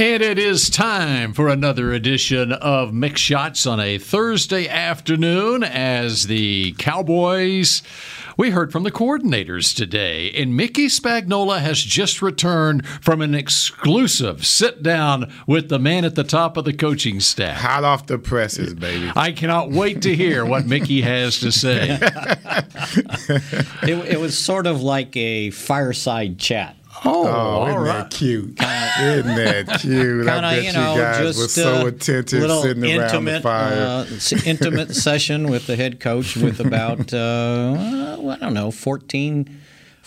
And it is time for another edition of Mick Shots on a Thursday afternoon as the Cowboys. We heard from the coordinators today, and Mickey Spagnola has just returned from an exclusive sit down with the man at the top of the coaching staff. Hot off the presses, baby. I cannot wait to hear what Mickey has to say. It, it was sort of like a fireside chat. Oh, Oh, isn't right. that cute? isn't that cute? I bet you know, you guys just were so uh, attentive little sitting around the fire. uh, intimate session with the head coach with about uh, I don't know 14,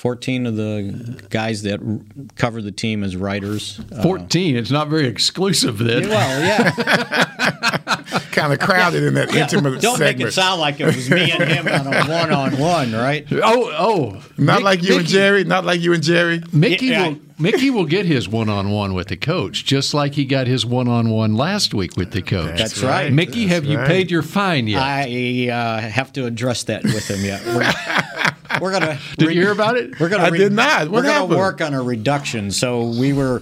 14 of the guys that r- cover the team as writers. Uh, 14. It's not very exclusive then. well, yeah. kind of crowded in that yeah. intimate Don't segment. make it sound like it was me and him on a one-on-one, right? Oh, oh. Not Mick- like you and Jerry. Not like you and Jerry. Mickey Yeah, will Mickey will get his one-on-one with the coach, just like he got his one-on-one last week with the coach. That's right. Mickey, have you paid your fine yet? I uh, have to address that with him yet. We're, gonna. Did you hear about it? We're gonna. I did not. What we're gonna work on a reduction. So we were.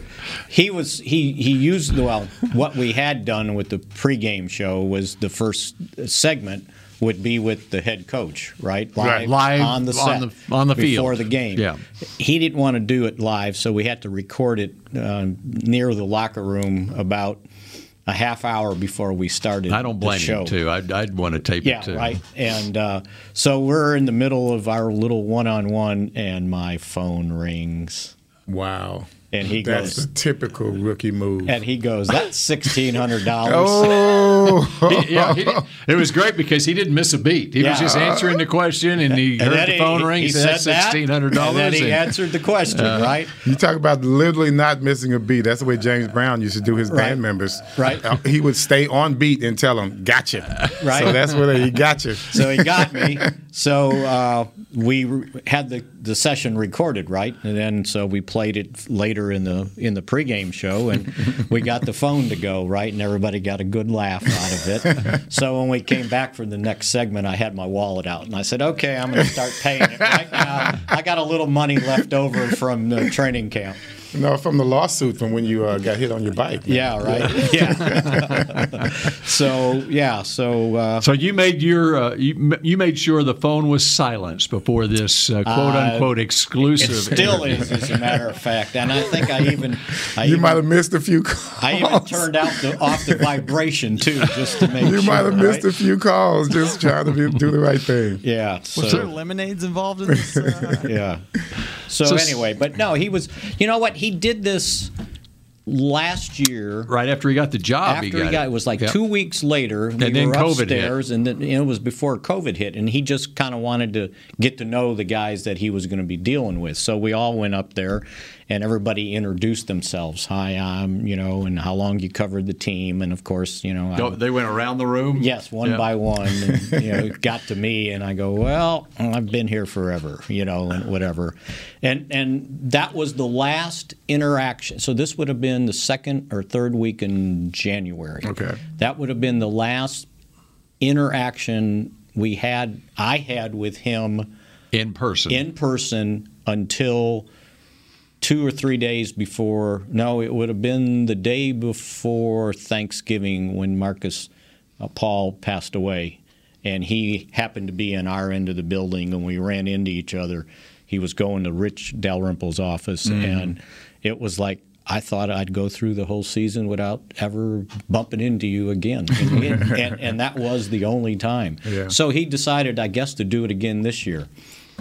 He was. He he used well. What we had done with the pregame show was the first segment would be with the head coach, right? Live, Right. Live on the on the- on the before field. the game. Yeah. He didn't want to do it live, so we had to record it uh, near the locker room about a half hour before we started. I don't the blame show. him too. I'd, I'd want to tape Yeah, it too. right. And uh, so we're in the middle of our little one-on-one, and my phone rings, Wow. And he That's goes, a typical rookie move. and he goes, "That's sixteen hundred dollars." oh, He- yeah, he- it was great because he didn't miss a beat. He was just answering the question, and he And heard then the he- phone ring. He He said, "That's that, sixteen hundred And then dollars." he answered the question, Uh, right? you talk about literally not missing a beat. That's the way James Brown used to do his Right. band members. Right. Uh, He would stay on beat and tell them, "Gotcha." Right. So that's where he got you. So he got me. So uh, we had the, the session recorded, right? And then so we played it later in the in the pregame show, and we got the phone to go right, and everybody got a good laugh out of it. So when we came back for the next segment, I had my wallet out, and I said, "Okay, I'm going to start paying it right now. I got a little money left over from the training camp." No, from the lawsuit from when you uh, got hit on your bike. man. Yeah, right. Yeah. so yeah, so. Uh, So you made your uh, you, you made sure the phone was silenced before this uh, quote unquote exclusive. It still interview. is, as a matter of fact, and I think I even I You even, might have missed a few calls. I even turned out the, off the vibration too, just to make You sure. might have missed a few calls just trying to be, do the right thing. Yeah. Was there lemonades involved in this? Uh, yeah. So, So- anyway, but no, he was. You know what? He did this last year. Right after he got the job, After he got, it, it was like Yep. two weeks later. We And then were COVID hit. upstairs, and then, you know, it was before COVID hit, and he just kind of wanted to get to know the guys that he was going to be dealing with. So we all went up there, and everybody introduced themselves. Hi, I'm, you know, and how long you covered the team, and of course, you know, I, They went around the room. Yes, one Yeah. by one. And, you know, it got to me, and I go, "Well, I've been here forever," you know, and whatever. And and that was the last interaction. So this would have been the second or third week in January. Okay. That would have been the last interaction we had. I had with him in person. in person until two or three days before. No, it would have been the day before Thanksgiving when Markus uh, Paul passed away, and he happened to be in our end of the building, and we ran into each other. He was going to Rich Dalrymple's office, and it was like. I thought I'd go through the whole season without ever bumping into you again, and, and, and that was the only time. Yeah. So he decided, I guess, to do it again this year.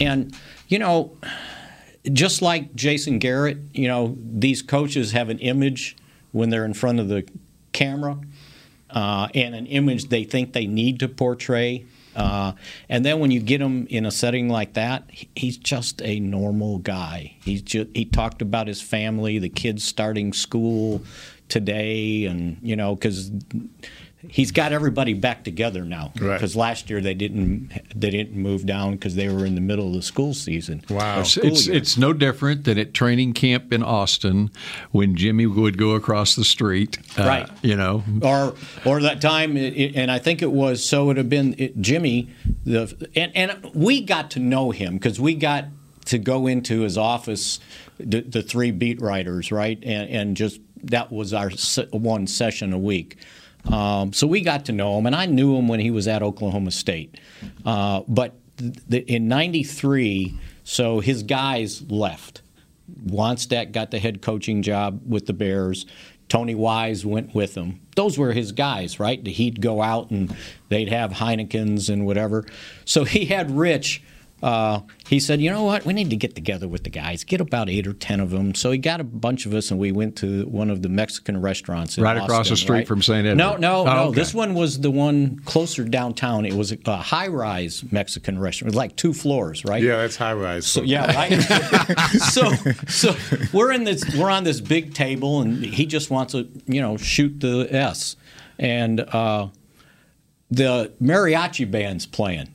And you know, just like Jason Garrett, you know, these coaches have an image when they're in front of the camera, uh, and an image they think they need to portray. Uh, and then when you get him in a setting like that, he's just a normal guy. He's just, he talked about his family, the kids starting school today, and you know, because he's got everybody back together now Right. because last year they didn't they didn't move down because they were in the middle of the school season. Wow. School It's year. it's no different than at training camp in Austin when Jimmy would go across the street. uh, Right. You know, or or that time, it, it- and I think it was so. It would have been it, Jimmy. The and and we got to know him because we got to go into his office, the, the three beat writers, right, and and just that was our one session a week. Um, so we got to know him, and I knew him when he was at Oklahoma State. Uh, but th- in '93, so his guys left. Wannstedt got the head coaching job with the Bears. Tony Wise went with him. Those were his guys, right? He'd go out and they'd have Heinekens and whatever. So he had Rich. Uh, he said, "You know what? We need to get together with the guys. Get about eight or ten of them." So he got a bunch of us, and we went to one of the Mexican restaurants in Right across the street right? from St. Edward. No, no, Oh, no. okay. This one was the one closer downtown. It was a high-rise Mexican restaurant, It like two floors, right? Yeah, that's high rise. So yeah, right. so so we're in this we're on this big table, and he just wants to you know shoot the S, and uh, the mariachi band's playing.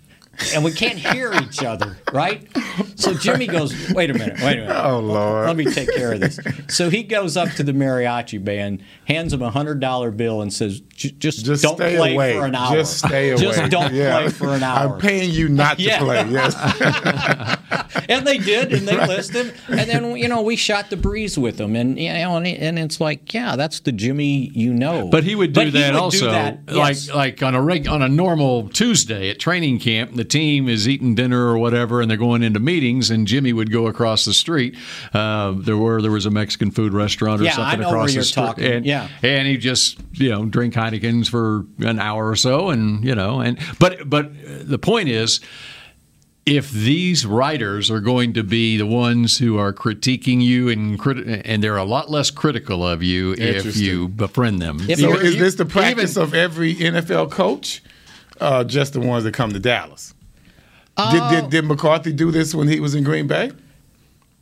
And we can't hear each other, right? So Jimmy goes, "Wait a minute, wait a minute. Oh, Lord. let me take care of this." So he goes up to the mariachi band, hands him a hundred dollar bill, and says, "Just, Just don't stay play away. for an hour. Just stay away. Just don't Yeah. play for an hour." I'm paying you not to Yeah. play. Yes. and they did, and they listed, and then you know we shot the breeze with them, and you know, and, and it's like, yeah, that's the Jimmy you know. But he would do that would also, that, like yes. like on a reg, on a normal Tuesday at training camp. The team is eating dinner or whatever, and they're going into meetings. And Jimmy would go across the street. Uh, there were there was a Mexican food restaurant or Yeah, I something know across where the you're street, talking. and Yeah. and he just you know drink Heinekens for an hour or so, and you know, and but but the point is if these writers are going to be the ones who are critiquing you and criti- and they're a lot less critical of you if you befriend them. If So Even- is this the practice even- of every NFL coach? Uh, just the ones that come to Dallas. Did, did, did McCarthy do this when he was in Green Bay?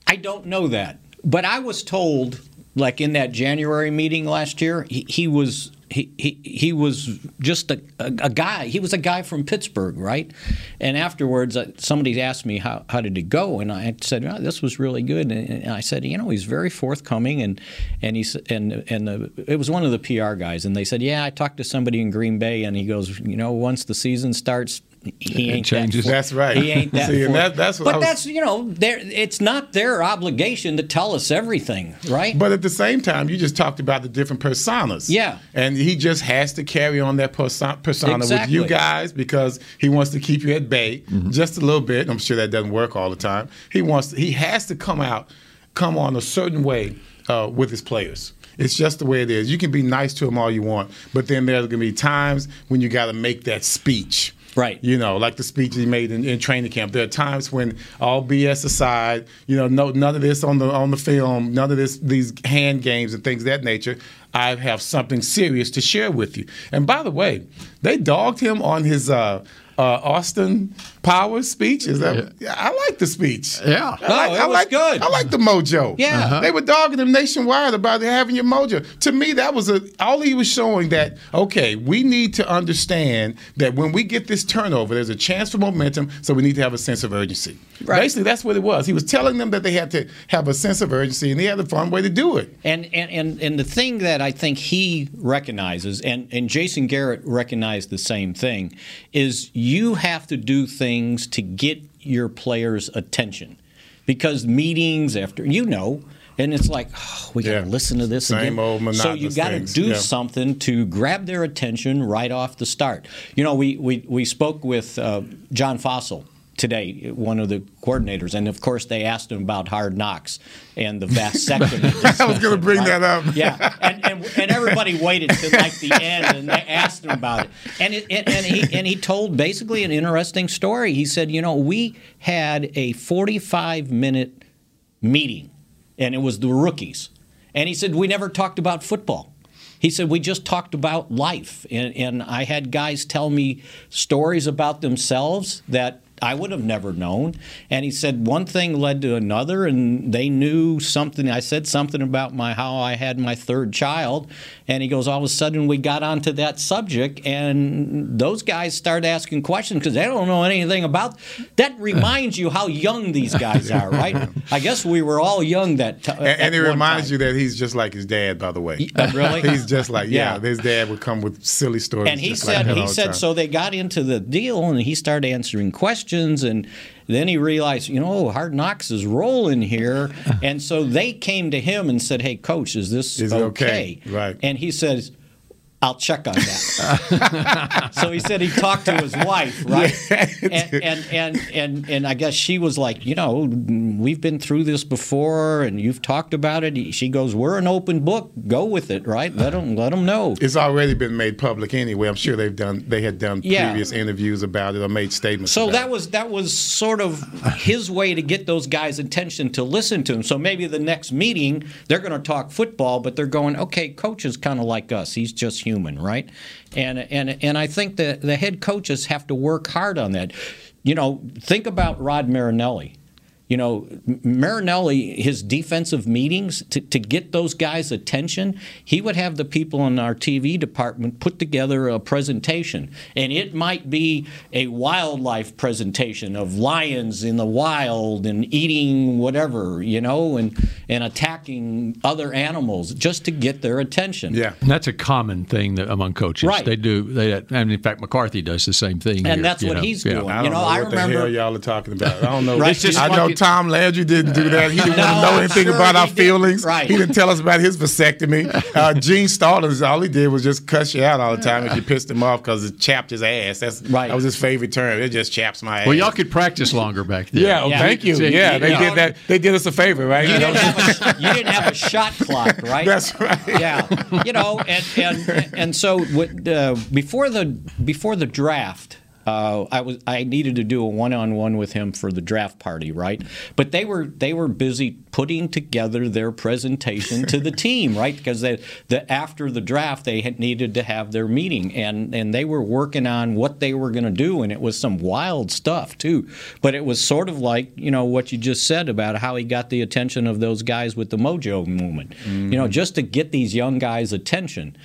I don't know that, but I was told, like in that January meeting last year, he, he was he, he he was just a, a, a guy. He was a guy from Pittsburgh, right? And afterwards, uh, somebody asked me how how did it go, and I said oh, this was really good. And, and I said, you know, he's very forthcoming, and and he and and the, it was one of the PR guys, and they said, yeah, I talked to somebody in Green Bay, and he goes, you know, once the season starts. He ain't changes. That That's right. He ain't that. See, and that- that's what but was- that's you know, it's not their obligation to tell us everything, right? But at the same time, you just talked about the different personas. Yeah. And he just has to carry on that perso- persona with you guys because he wants to keep you at bay just a little bit. I'm sure that doesn't work all the time. He wants he has to come out, come on a certain way uh, with his players. It's just the way it is. You can be nice to him all you want, but then there's going to be times when you got to make that speech. Right. You know, like the speech he made in, in training camp. There are times when all BS aside, you know, no none of this on the on the film, none of this these hand games and things of that nature. I have something serious to share with you. And by the way, they dogged him on his uh, uh, Austin Powers speech. Is that? Yeah. I like the speech. Yeah. I like, No, it I was like, good. I like the mojo. Yeah. Uh-huh. They were dogging him nationwide about having your mojo. To me, that was a all he was showing that okay, we need to understand that when we get this turnover, there's a chance for momentum, so we need to have a sense of urgency. Right. Basically, that's what it was. He was telling them that they had to have a sense of urgency, and he had a fun way to do it. And, and, and, and the thing that I think he recognizes, and, and Jason Garrett recognized the same thing, is you have to do things to get your players' attention. Because meetings after, you know, and it's like, oh, we got to Yeah. listen to this Same again. so you got to do Yeah. something to grab their attention right off the start. You know, we, we, we spoke with uh, John Fassel today, one of the coordinators, and of course they asked him about hard knocks and the vast vasectomy. I was going to bring right? that up. Yeah, and, and and everybody waited to like the end, and they asked him about it, and it, and, and he and he told basically an interesting story. He said, you know, we had a forty-five minute meeting, and it was the rookies, and he said we never talked about football. He said we just talked about life, and, and I had guys tell me stories about themselves that I would have never known. And he said one thing led to another, and they knew something. I said something about my how I had my third child, and he goes, all of a sudden we got onto that subject, and those guys started asking questions because they don't know anything about. That reminds you how young these guys are, right? I guess we were all young that. T- and, and it reminds you that he's just like his dad, by the way. Uh, really? he's just like yeah, Yeah. His dad would come with silly stories. and he just like said he said time. so they got into the deal and he started answering questions and then he realized you know hard knocks is rolling here and so they came to him and said hey coach is this Is it okay? Right. and he says I'll check on that. so he said he talked to his wife, right? and, and and and and I guess she was like, you know, we've been through this before, and you've talked about it. She goes, we're an open book. Go with it, right? Let them let them know. It's already been made public anyway. I'm sure they've done. They had done Yeah. previous interviews about it or made statements. So about that it. was that was sort of his way to get those guys' attention to listen to him. So maybe the next meeting they're going to talk football, but they're going, okay, coach is kind of like us. He's just human, right? And and and I think that the head coaches have to work hard on that. You know, think about Rod Marinelli. You know, Marinelli, his defensive meetings to, to get those guys' attention, he would have the people in our TV department put together a presentation. And it might be a wildlife presentation of lions in the wild and eating whatever, you know, and, and attacking other animals just to get their attention. yeah. And that's a common thing that, among coaches. Right. They do. They, and in fact, McCarthy does the same thing. And here, that's what know. he's Yeah. doing. I don't You know, know I what the remember- hell y'all are talking about. I don't know. Right. It's just I know like- Tom Landry didn't do that. He didn't want to know anything sure about our did. feelings. Right. He didn't tell us about his vasectomy. Uh, Gene Stallings, all he did was just cuss you out all the time if you pissed him off because it chapped his ass. That's Right. That was his favorite term. It just chaps my ass. Well, y'all could practice longer back then. Yeah, oh, Yeah. thank you. See, Yeah, you they know- did that. They did us a favor, right? You didn't have a, you didn't have a shot clock, right? That's right. Yeah, you know, and and and so what, uh, before the before the draft. Uh, I was I needed to do a one-on-one with him for the draft party, right? But they were they were busy putting together their presentation to the team, right? Because they, the after the draft they had needed to have their meeting, and and they were working on what they were going to do, and it was some wild stuff too. But it was sort of like you know what you just said about how he got the attention of those guys with the Mojo movement. You know, just to get these young guys' attention.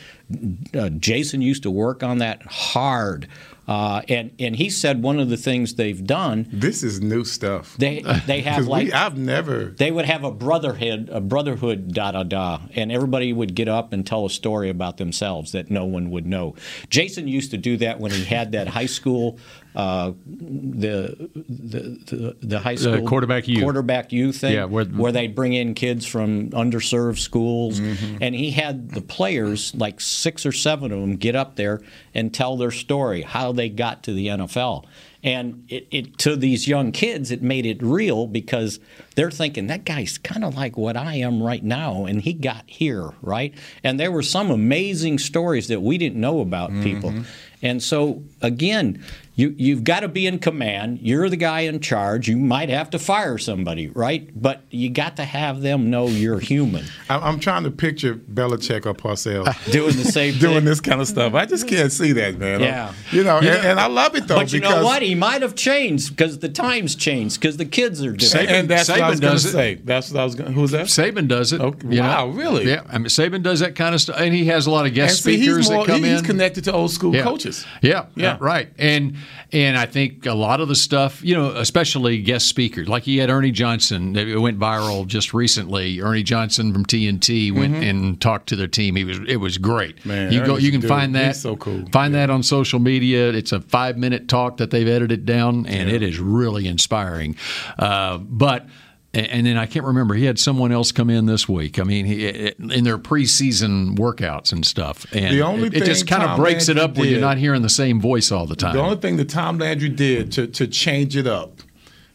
Uh, Jason used to work on that hard. Uh, and and he said one of the things they've done This is new stuff. they they have like we, I've never. they would have a brotherhood a brotherhood da da da and everybody would get up and tell a story about themselves that no one would know jason used to do that when he had that high school uh, the, the the the high school quarterback U. quarterback U thing Yeah, where- where they'd bring in kids from underserved schools. Mm-hmm. and he had the players like six or seven of them get up there and tell their story how they got to the NFL and it, it to these young kids it made it real because they're thinking that guy's kind of like what I am right now and he got here right? And there were some amazing stories that we didn't know about people. And so again you, you've got to be in command. You're the guy in charge. You might have to fire somebody, right? But you got to have them know you're human. I'm, I'm trying to picture Belichick or Parcells Doing the same doing thing. this kind of stuff. I just can't see that, man. Yeah. You know, You and, know- and I love it though But you know what? He might have changed because the times changed because the kids are different. and, and that's what I was going to does it. say. That's what I was going. Who's that? Saban does it. Okay. you know? Wow, really? Yeah, I mean, Saban does that kind of stuff, and he has a lot of And guest see, speakers he's more, that come he- he's in. connected to old school yeah. coaches. Yeah, Yeah. yeah, right. And and I think a lot of the stuff, you know, especially guest speakers, like he had Ernie Johnson. It went viral just recently. Ernie Johnson from TNT went and talked to their team. He was it was great. Mm-hmm. Man, you go, you can dude. find that. So cool. Find that on social media. It's a five minute talk that they've edited down, and it is really inspiring. Uh, but. And then I can't remember. He had someone else come in this week. I mean, he, in their preseason workouts and stuff. And The only it, it just thing kind of Tom breaks it Landry up when you're not hearing the same voice all the time. The only thing that Tom Landry did to, to change it up,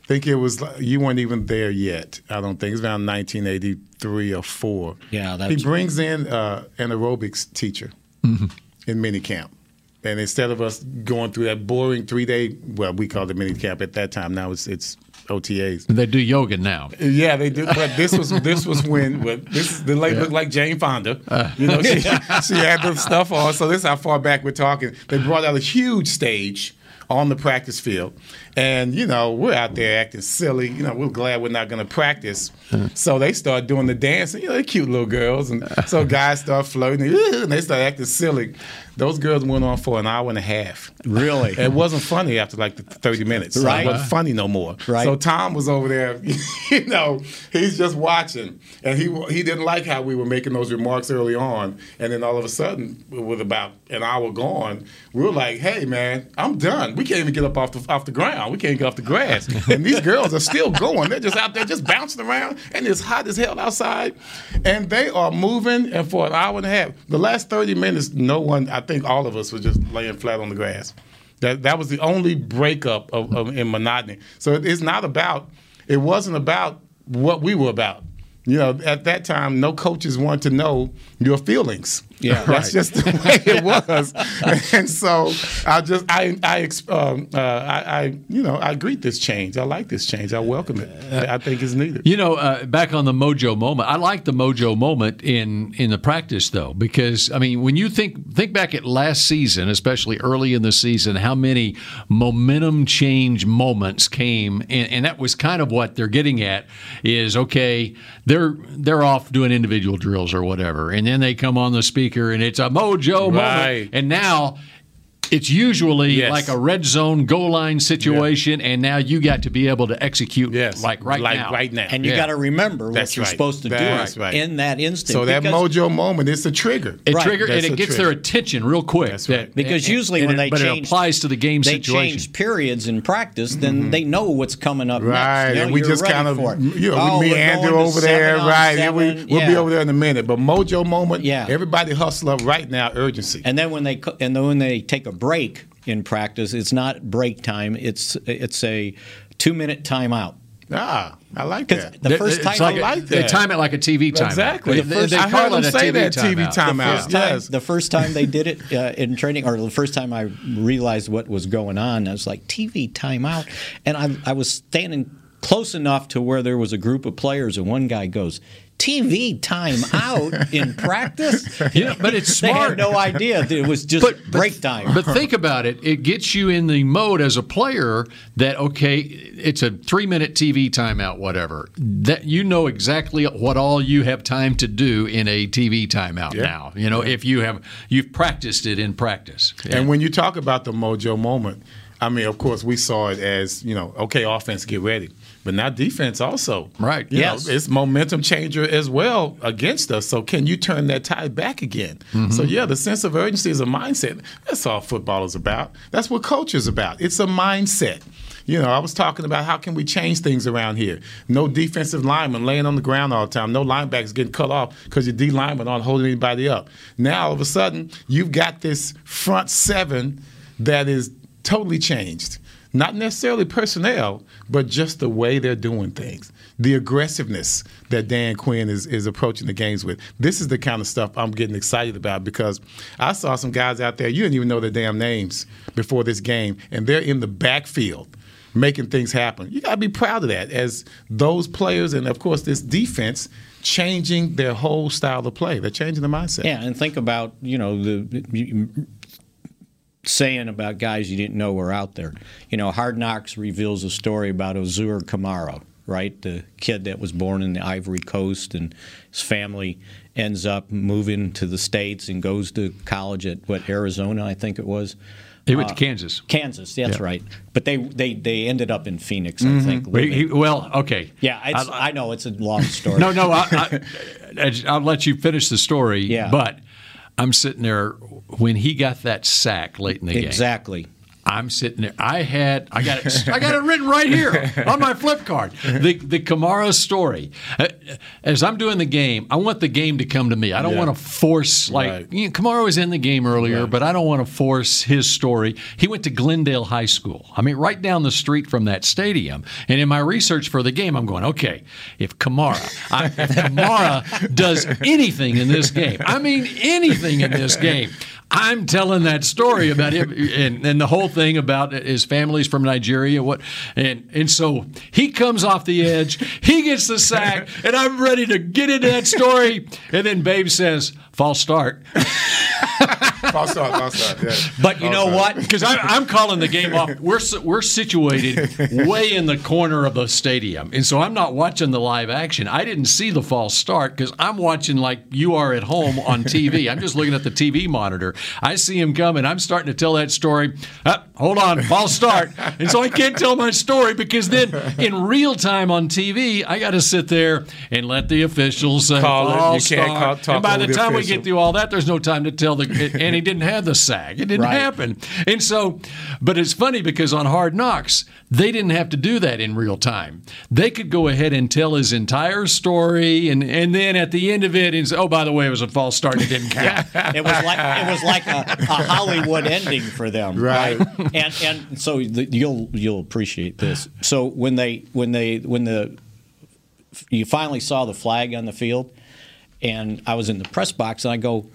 I think it was you weren't even there yet. I don't think it's around 1983 or four. Yeah, that's he that's- brings in uh, an aerobics teacher Mm-hmm. in minicamp. And instead of us going through that boring three day, well, we called it minicamp at that time. Now it's it's OTAs. They do yoga now. Yeah, they do. But this was this was when well, this is the lady looked like Jane Fonda. Uh. you know, she, she had the stuff on. So this is how far back we're talking. They brought out a huge stage on the practice field. And, you know, we're out there acting silly. You know, we're glad we're not going to practice. So they start doing the dancing. You know, they're cute little girls. And so guys start flirting and they start acting silly. Those girls went on for an hour and a half. Really? It wasn't funny after like the 30 minutes. So Right. It wasn't funny no more. Right. So Tom was over there, you know, he's just watching. And he he didn't like how we were making those remarks early on. And then all of a sudden, with about an hour gone, we were like, hey, man, I'm done. We can't even get up off the, off the ground. We can't get off the grass. and these girls are still going. They're just out there just bouncing around. And it's hot as hell outside. And they are moving. And for an hour and a half, the last 30 minutes, no one, I think all of us were just laying flat on the grass. That that was the only breakup of, of in monotony. So it's not about. It wasn't about what we were about. You know, at that time, no coaches wanted to know your feelings. Yeah. that's just the way it was. and so I just I I um, uh, I, I you know I greet this change. I like this change. I welcome it. I think it's needed. You know, uh, back on the mojo moment, I like the mojo moment in in the practice though, because I mean, when you think think back at last season, especially early in the season, how many momentum change moments came, and, and that was kind of what they're getting at is okay, they're they're off doing individual drills or whatever, and then they come on the speaker and it's a mojo Right. moment, and now. It's usually Yes. like a red zone goal line situation, and now you got to be able to execute Yes, like right like now. right now. And you Yeah. got to remember what That's you're right. supposed to That's do right. in that instant. so that mojo moment, it's a trigger. It Right. trigger and it a gets their attention real quick. That's right. Because and- usually and when it- they but change, it applies to the game they situation. change periods in practice, then mm-hmm. they know what's coming up Right, next. You know, and we just kind of, for it. you know, Oh, we meander over there, right? we, seven. we'll be over there in a minute. But mojo moment, Yeah. everybody hustle up right now, urgency. And then when they and then when they take a break in practice, it's not break time. It's it's a two minute timeout. ah, I like that. the They- first time like I a- like They that. time it like a TV timeout. Exactly. They, The they, they I call heard them say TV that, TV timeout. timeout. first time, yes. the first time they did it uh, in training, or the first time I realized what was going on, I was like, TV timeout. And I, I was standing close enough to where there was a group of players, and one guy goes, TV timeout in practice? You know, but it's smart. They smart. had no idea that it was just break time. But think about it. It gets you in the mode as a player that okay, it's a three minute TV timeout, whatever. That you know exactly what all you have time to do in a TV timeout now. You know, if you have you've practiced it in practice. And when you talk about the mojo moment, I mean, of course, we saw it as you know, okay, offense, get ready, but now defense also, Right. You Yes. know, it's momentum changer as well against us. So can you turn that tide back again? Mm-hmm. So yeah, the sense of urgency is a mindset. That's all football is about. That's what coach is about. It's a mindset. You know, I was talking about how can we change things around here. No defensive lineman laying on the ground all the time. No linebackers getting cut off because your D linemen aren't holding anybody up. Now all of a sudden you've got this front seven that is totally changed. Not necessarily personnel, but just the way they're doing things. The aggressiveness that Dan Quinn is, is approaching the games with. This is the kind of stuff I'm getting excited about because I saw some guys out there, you didn't even know their damn names before this game, and they're in the backfield making things happen. You got to be proud of that as those players and, of course, this defense changing their whole style of play. They're changing the mindset. Yeah, and think about you know the saying about guys you didn't know were out there. You know, Hard Knocks reveals a story about Azur Kamara, right? The kid that was born in the Ivory Coast and his family ends up moving to the states and goes to college at what Arizona, I think it was. he went to uh, Kansas. Kansas, that's Yeah. right. But they, they they ended up in Phoenix, I mm-hmm. think. He- well, okay. yeah, it's, I, know it's a long story. No, no, I, I, I'll let you finish the story. Yeah. But I'm sitting there when he got that sack late in the game. exactly. I'm sitting there. I had I got it I got it written right here on my flip card. The the Kamara story. Uh, As I'm doing the game, I want the game to come to me. I don't Yeah. want to force like Right. you know, Kamara was in the game earlier, but I don't want to force his story. He went to Glendale High School. I mean, right down the street from that stadium. And in my research for the game, I'm going, okay, if Kamara, I, if Kamara does anything in this game, I mean anything in this game. I'm telling that story about him and, and the whole thing about his family's from Nigeria. What and and so he comes off the edge, he gets the sack, and I'm ready to get into that story. And then Babe says, "False start." false start, false start. Yeah. But you know what? Because I'm, I'm calling the game off. We're we're situated way in the corner of the stadium, and so I'm not watching the live action. I didn't see the false start because I'm watching like you are at home on TV. I'm just looking at the TV monitor. I see him coming. I'm starting to tell that story. Ah, hold on, false start, and so I can't tell my story because then in real time on TV, I got to sit there and let the officials say Call it. You can't call- talk and by the time we get through all that, there's no time to tell the. He didn't have the sack. It didn't Right. happen. And so, but it's funny because on Hard Knocks, they didn't have to do that in real time. They could go ahead and tell his entire story, and and then at the end of it, and say, oh, by the way, it was a false start. It didn't count. It was like it was like a, a Hollywood ending for them, Right. And and so the, you'll you'll appreciate this. So when they when they when the you finally saw the flag on the field, and I was in the press box, and I go.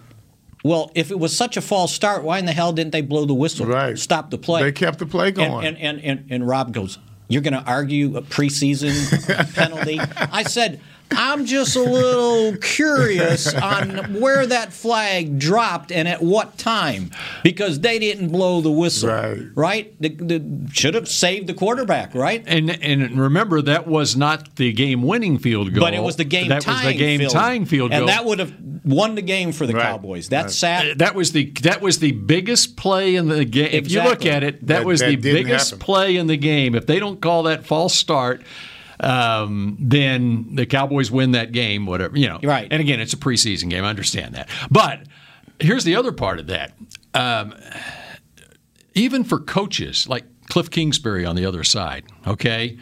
Well, if it was such a false start, why in the hell didn't they blow the whistle? Right. Stop the play. They kept the play going. And and, and, and, and Rob goes, You're going to argue a preseason penalty? I said, I'm just a little curious on where that flag dropped and at what time because they didn't blow the whistle. Right. Right? The, the, should have saved the quarterback, right? And and remember that was not the game-winning field goal, But it was the game That tying was the game field. tying field goal, And that would have won the game for the Right. Cowboys. That Right. sat uh, That was the that was the biggest play in the game. If you look at it, that, That- was that the biggest happen. play in the game. If they don't call that false start, um, then the Cowboys win that game. Whatever you know. Right. And again, it's a preseason game. I understand that. But here's the other part of that. Um, even for coaches like Cliff Kingsbury on the other side, okay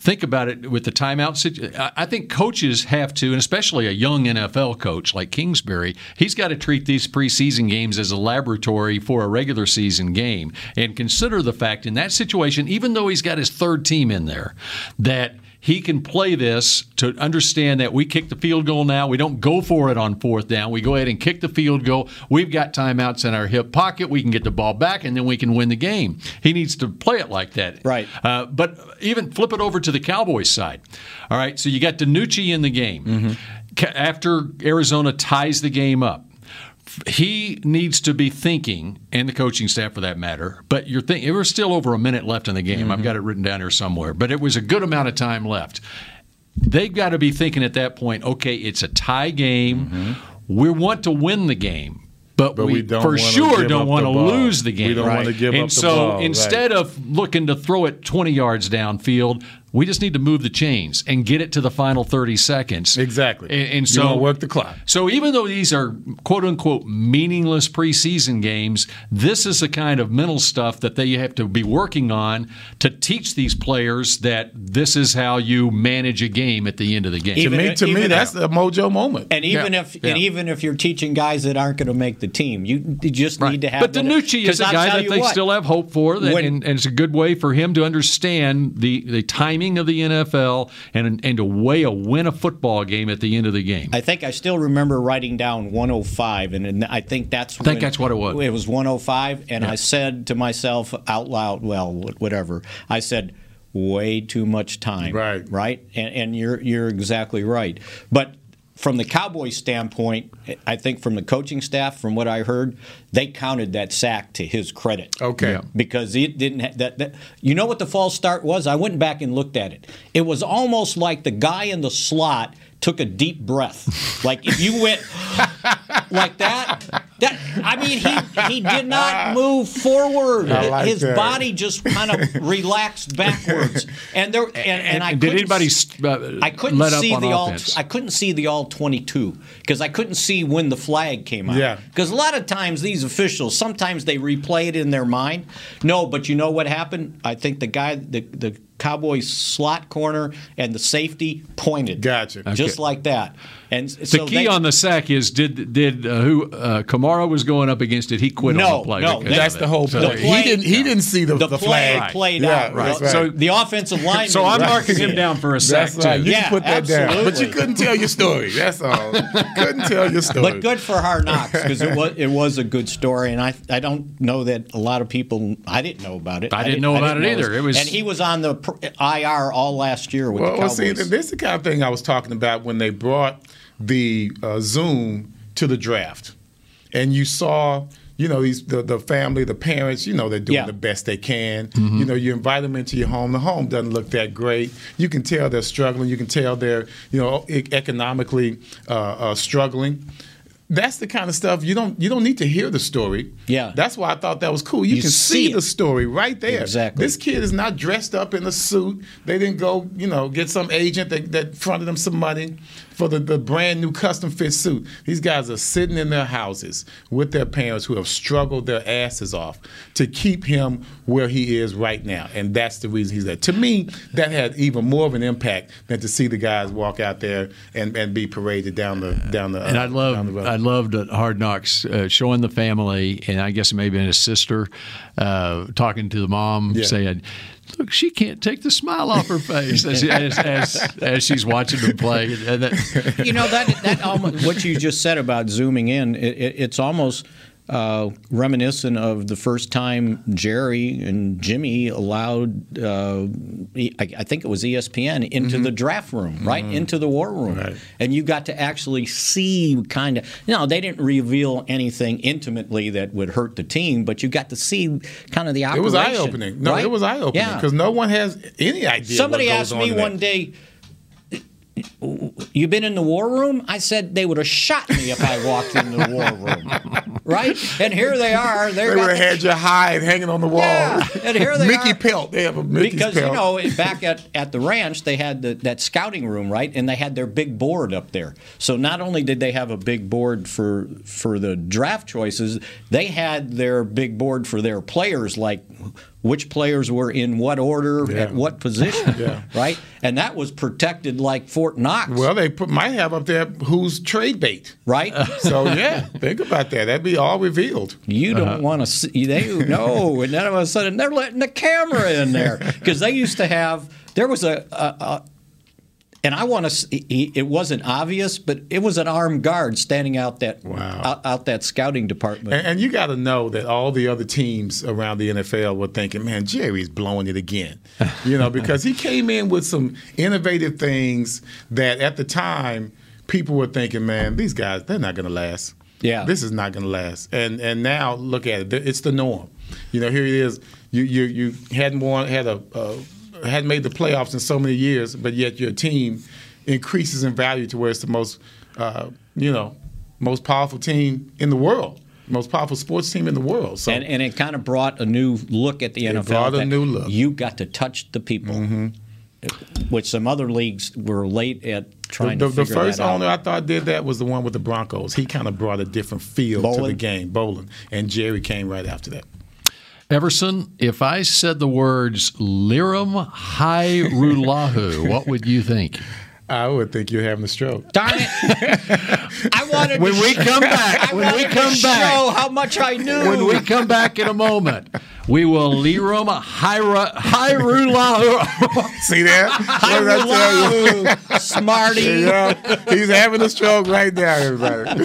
think about it with the timeout situation. I think coaches have to, and especially a young NFL coach like Kingsbury, he's got to treat these preseason games as a laboratory for a regular season game and consider the fact in that situation, even though he's got his third team in there, that he can play this to understand that we kick the field goal now. We don't go for it on fourth down. We go ahead and kick the field goal. We've got timeouts in our hip pocket. We can get the ball back, and then we can win the game. He needs to play it like that. Right. Uh, but even flip it over to the Cowboys side. All right, so you got DiNucci in the game Ca- after Arizona ties the game up. He needs to be thinking, and the coaching staff for that matter. But you're thinking there was still over a minute left in the game. I've got it written down here somewhere, but it was a good amount of time left. They've got to be thinking at that point. Okay, it's a tie game. Mm-hmm. We want to win the game. But, But we, we don't for sure don't want to lose the game. We don't wanna give and up the so ball, right. instead of looking to throw it 20 yards downfield, we just need to move the chains and get it to the final 30 seconds. Exactly. And, and so wanna work the clock. So even though these are quote unquote meaningless preseason games, this is the kind of mental stuff that they have to be working on to teach these players that this is how you manage a game at the end of the game. to me, if- to me, that's a mojo moment. And even Yeah, if yeah. and even if you're teaching guys that aren't going to make the team, you, you just need to have. But that- DiNucci is 'cause a I'll guy that they what, still have hope for, that, When- and, and it's a good way for him to understand the, the timing of the NFL and and to weigh a win a football game at the end of the game. I think I still remember writing down 105, and, and I think that's. I think that's what it was. It was 105, and I said to myself out loud, "Well, whatever." I said, "Way too much time." Right. Right. And, and you're you're exactly right. But from the Cowboys' standpoint, I think from the coaching staff, from what I heard, they counted that sack to his credit. Okay. Yeah. because it didn't ha- that, that you know what the false start was i went back and looked at it it was almost like the guy in the slot took a deep breath like if you went like that that i mean he he did not move forward like his that. body just kind of relaxed backwards and there and, and, i did anybody uh, I couldn't see the all. I couldn't see the all twenty-two because I couldn't see when the flag came out. Yeah. Because a lot of times these officials, sometimes they replay it in their mind. No, but you know what happened? I think the guy, the the Cowboys slot corner and the safety pointed. Gotcha. Just Okay. like that. And the key they- on the sack is did did uh, who uh, Kamara was going up against it? He quit on the play. no, because that's the whole So. The play- he didn't. He didn't see the, the, the play flag. played Yeah, out. that's The- right. So the offensive line. So I'm marking him down for a sack right. too. You Yeah, can put that down, but you couldn't tell your story. That's all. couldn't tell your story. But good for Hard Knocks because it was it was a good story, and I I don't know that a lot of people I didn't know about it. I didn't know about it know either. It was- and he was on the IR all last year with Well, the well see, this is the kind of thing I was talking about when they brought the uh, Zoom to the draft. and you saw you know these the, the family, the parents, you know they're doing Yeah. the best they can. You know, you invite them into your home. The home doesn't look that great. You can tell they're struggling. You can tell they're you know economically uh, uh, struggling. That's the kind of stuff you don't you don't need to hear the story. Yeah. that's why I thought that was cool. You, You can see see, the story right there. Exactly. This kid is not dressed up in a suit. They didn't go, you know, get some agent that, that fronted them some money for the, the brand new custom fit suit. These guys are sitting in their houses with their parents who have struggled their asses off to keep him where he is right now. And that's the reason he's there. To me, that had even more of an impact than to see the guys walk out there and, and be paraded down the down the And I uh, down the love road. I loved at Hard Knocks uh, showing the family, and I guess maybe his sister uh, talking to the mom, Yeah. saying, "Look, she can't take the smile off her face as, as, as, as she's watching them play." And that, you know that that almost, what you just said about zooming in, it, it, it's almost uh, reminiscent of the first time Jerry and Jimmy allowed, uh, I, I think it was ESPN, into the draft room, right into the war room, Right. and you got to actually see kind of. You know, they didn't reveal anything intimately that would hurt the team, but you got to see kind of the operation. it was eye opening. No, right? it was eye opening Yeah. because no one has any idea. Somebody asked me one day, "You been in the war room?" I said they would have shot me if I walked in the war room, right? And here they are. They're They have had your hide hanging on the wall. Yeah, and here they Mickey are. Pelt. They have a Mickey's because Pelt. you know back at, at the ranch they had the, that scouting room right and they had their big board up there so not only did they have a big board for for the draft choices they had their big board for their players like which players were in what order Yeah. at what position Yeah. right and that was protected like Fort Knox Well, they put, might have up there who's trade bait. right So yeah, think about that. That'd be all revealed. You don't uh-huh. want to see. They know, and then all of a sudden they're letting the camera in there because they used to have. There was a, a and I want to. It wasn't obvious, but it was an armed guard standing out that Wow. out, out that scouting department. And, and you got to know that all the other teams around the NFL were thinking, "Man, Jerry's blowing it again," you know, because he came in with some innovative things that at the time people were thinking, "Man, these guys, they're not going to last." Yeah. this is not going to last. And and now look at it; it's the norm. You know, here it is. You you you hadn't won, had a uh, hadn't made the playoffs in so many years, but yet your team increases in value to where it's the most, uh, you know, most powerful team in the world, most powerful sports team in the world. So and, and it kind of brought a new look at the NFL. brought a new look. Mm-hmm. You got to touch the people, which some other leagues were late at trying the, to the figure first owner I thought did that was the one with the Broncos. He kind of brought a different feel to the game, bowling, and Jerry came right after that. Everson, if I said the words Lirim Hajrullahu, what would you think? I would think you're having a stroke. Darn it! I wanted When to we come back, I when we come to back, show how much I knew. when we come back in a moment, we will Lirim Haira- Hajrullahu. See that? What did you? Smarty. Yeah, he's having a stroke right now, everybody.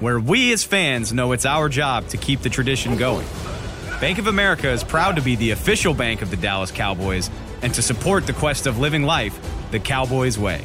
Where we as fans know it's our job to keep the tradition going. Bank of America is proud to be the official bank of the Dallas Cowboys and to support the quest of living life the Cowboys way.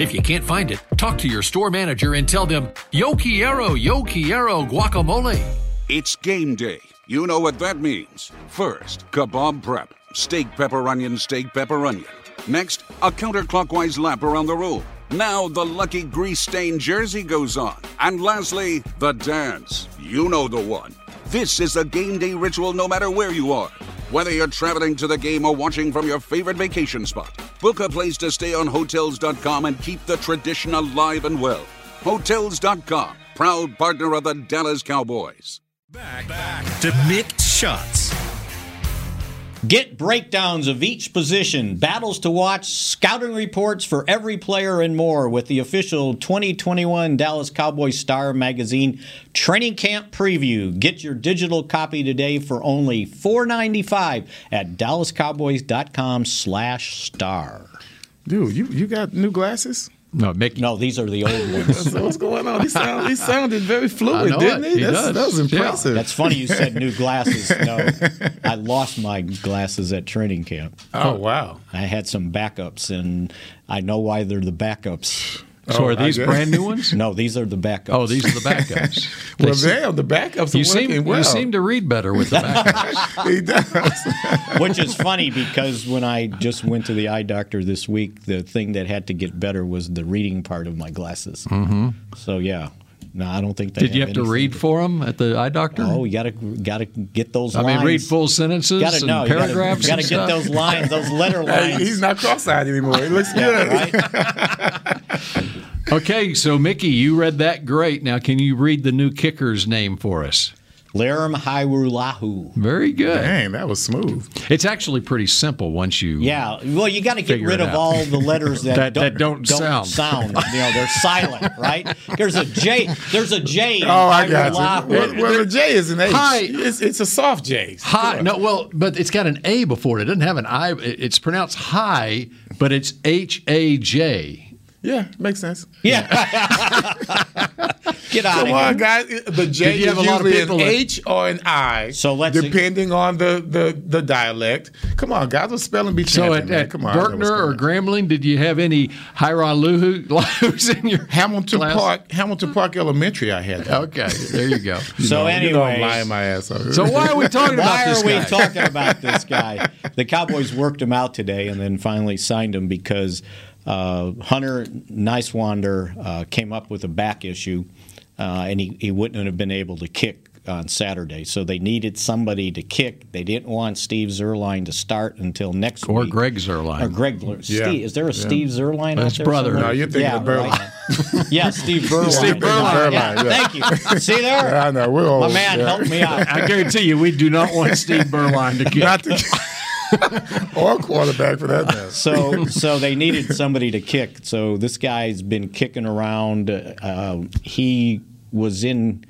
If you can't find it, talk to your store manager and tell them, Yo quiero, yo quiero guacamole. It's game day. You know what that means. First, kebab prep. Steak, pepper, onion, steak, pepper, onion. Next, a counterclockwise lap around the room. Now the lucky grease stained jersey goes on. And lastly, the dance. You know the one. This is a game day ritual no matter where you are. Whether you're traveling to the game or watching from your favorite vacation spot, book a place to stay on Hotels.com and keep the tradition alive and well. Hotels.com, proud partner of the Dallas Cowboys. Back, back to Mick Shots. Get breakdowns of each position, battles to watch, scouting reports for every player, and more with the official 2021 Dallas Cowboys Star Magazine Training Camp Preview. Get your digital copy today for only $4.95 at dallascowboys.com slash star. Dude, you, you got new glasses? No, Mickey. No, these are the old ones. What's going on? He, sound, he sounded very fluid, didn't he? he does. That was Yeah. impressive. That's funny you said new glasses. No, I lost my glasses at training camp. Oh, wow. I had some backups, and I know why they're the backups. So are these brand new ones? No, these are the backups. Oh, these are the backups. Well, They se- damn, the backups are you working seem well. you seem to read better with the backups. he does. Which is funny because when I just went to the eye doctor this week, the thing that had to get better was the reading part of my glasses. Mm-hmm. So yeah, no, I don't think. They Did you have to read for them at the eye doctor? Oh, you gotta gotta get those. Lines. I lines. mean, read full sentences Gotta and know. You gotta, paragraphs. you gotta and get those lines, those letter Hey, lines. he's not cross-eyed anymore. He looks good. right? Okay, so Mickey, you read that great. Now, can you read the new kicker's name for us? Lirim Hajrullahu. Very good. Dang, that was smooth. It's actually pretty simple once you. Yeah, well, you got to get rid of out. all the letters that, That- don't, that don't sound. sound. You know, they're silent, right? There's a J. There's a J. in Oh, I got Hairulahu. you. Well, well, the J is an H. Hi. It's, it's a soft J. High. No, well, but it's got an A before it. It doesn't have an I. It's pronounced high, but it's H A J. Yeah, makes sense. Yeah. Get out Come of on, here. guys. The J Did you have a lot of usually an people that- H or an I. So let's- depending on the, the the dialect. Come on, guys. Let's spelling bee So champion, at, man. at Come on. I know what's Berkner or going on. Grambling, did you have any Hajrullahus in your Hamilton class? Park, Hamilton Park Elementary. I had. That. Okay, there you go. So you know I'm anyways- lying my ass off. So why are we talking about Why this are we guy? talking about this guy? The Cowboys worked him out today and then finally signed him because uh, Hunter Niswander uh, came up with a back issue uh, and he, he wouldn't have been able to kick on Saturday. So they needed somebody to kick. They didn't want Steve Zuerlein to start until next Or week. Or Greg Zuerlein. Or Greg. Yeah. Steve, is there a Steve Zuerlein out His there? brother. somewhere? No, you're thinking yeah, of Beuerlein. right. yeah, Steve Beuerlein. Steve Beuerlein, Yeah, yeah. Thank you. See there? Yeah, I know. We're old. My man yeah. helped me out. I guarantee you, we do not want Steve Beuerlein to kick. Not the or quarterback for that matter. so so they needed somebody to kick. So this guy's been kicking around. Uh, he was in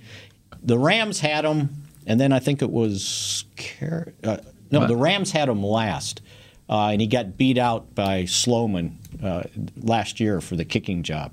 the Rams had him, and then I think it was Car- uh, no, the Rams had him last, uh, and he got beat out by Sloman uh, last year for the kicking job,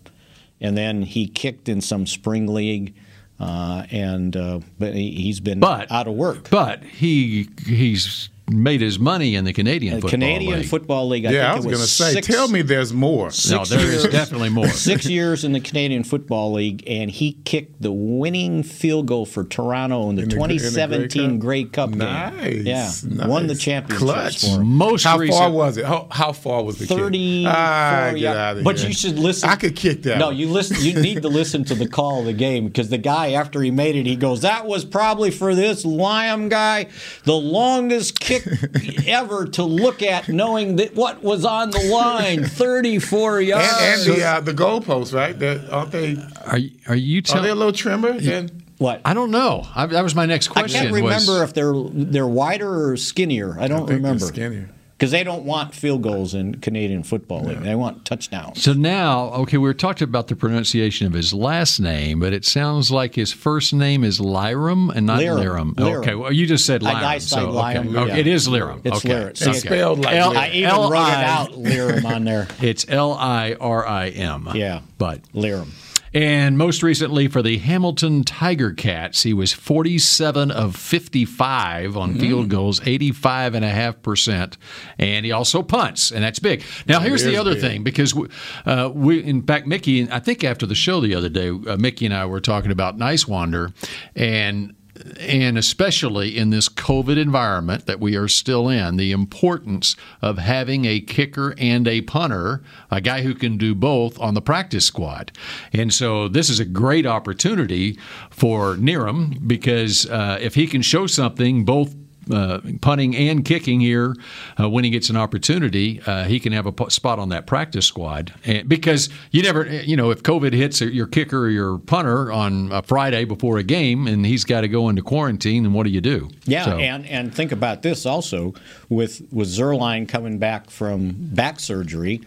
and then he kicked in some spring league. Uh, and uh, but he, he's been But out of work. But he he's made his money in the Canadian The football Canadian League. Football League. I yeah, I think was going to say, six- tell me there's more. no, six there is years- definitely more. Six years in the Canadian Football League, and he kicked the winning field goal for Toronto in the, In the- in the Grey 2017 Grey Cup, game. Nice. Yeah, nice. won the championship Clutch. for him. Most How recent, far was it? How, how far was the kick? 34 Ah, get yard- out of But you should listen. I could kick that. No, one. you listen. You need to listen to the call of the game because the guy after he made it, he goes, "That was probably for this Liam guy, the longest kick ever to look at, knowing that what was on the line, 34 yards." and, and the uh, the goalposts, right? They're, aren't they? are you- are you Are they a little trimmer? Then what? I don't know. I, that was my next question. I can't remember was, if they're they're wider or skinnier. I don't I think they're remember skinnier. Because they don't want field goals in Canadian Football League. They want touchdowns. So now, okay, we were talking about the pronunciation of his last name, but it sounds like his first name is Lyram and not Lyram. Lyram. Lyram. Okay, well, you just said Lyram. I so, okay. Lyram, Okay, yeah. It is Lyram. It's okay. Lyram. it's See, spelled like L- Lyram. I even L- wrote it out, Liram, on there. It's L I R I M. Yeah, But Liram. And most recently for the Hamilton Tiger Cats, he was 47 of 55 on mm-hmm. field goals, 85.5%. And he also punts, and that's big. Now, here's the other big. thing because uh, we, in fact, Mickey, I think after the show the other day, uh, Mickey and I were talking about Niswander, and and especially in this COVID environment that we are still in, the importance of having a kicker and a punter, a guy who can do both on the practice squad. And so this is a great opportunity for Niram because uh, if he can show something both uh, punting and kicking here uh, when he gets an opportunity, uh, he can have a p- spot on that practice squad. And because you never, you know, if COVID hits your kicker or your punter on a Friday before a game and he's got to go into quarantine, and what do you do? Yeah, so. and and think about this also with with Zuerlein coming back from back surgery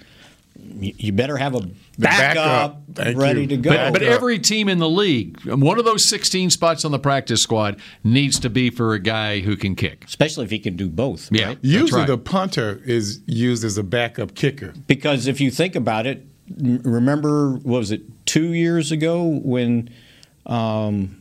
you better have a backup, backup. ready you. to go. But, but, every team in the league, one of those 16 spots on the practice squad needs to be for a guy who can kick, especially if he can do both. Yeah, right? usually right. the punter is used as a backup kicker because if you think about it, remember was it two years ago when. Um,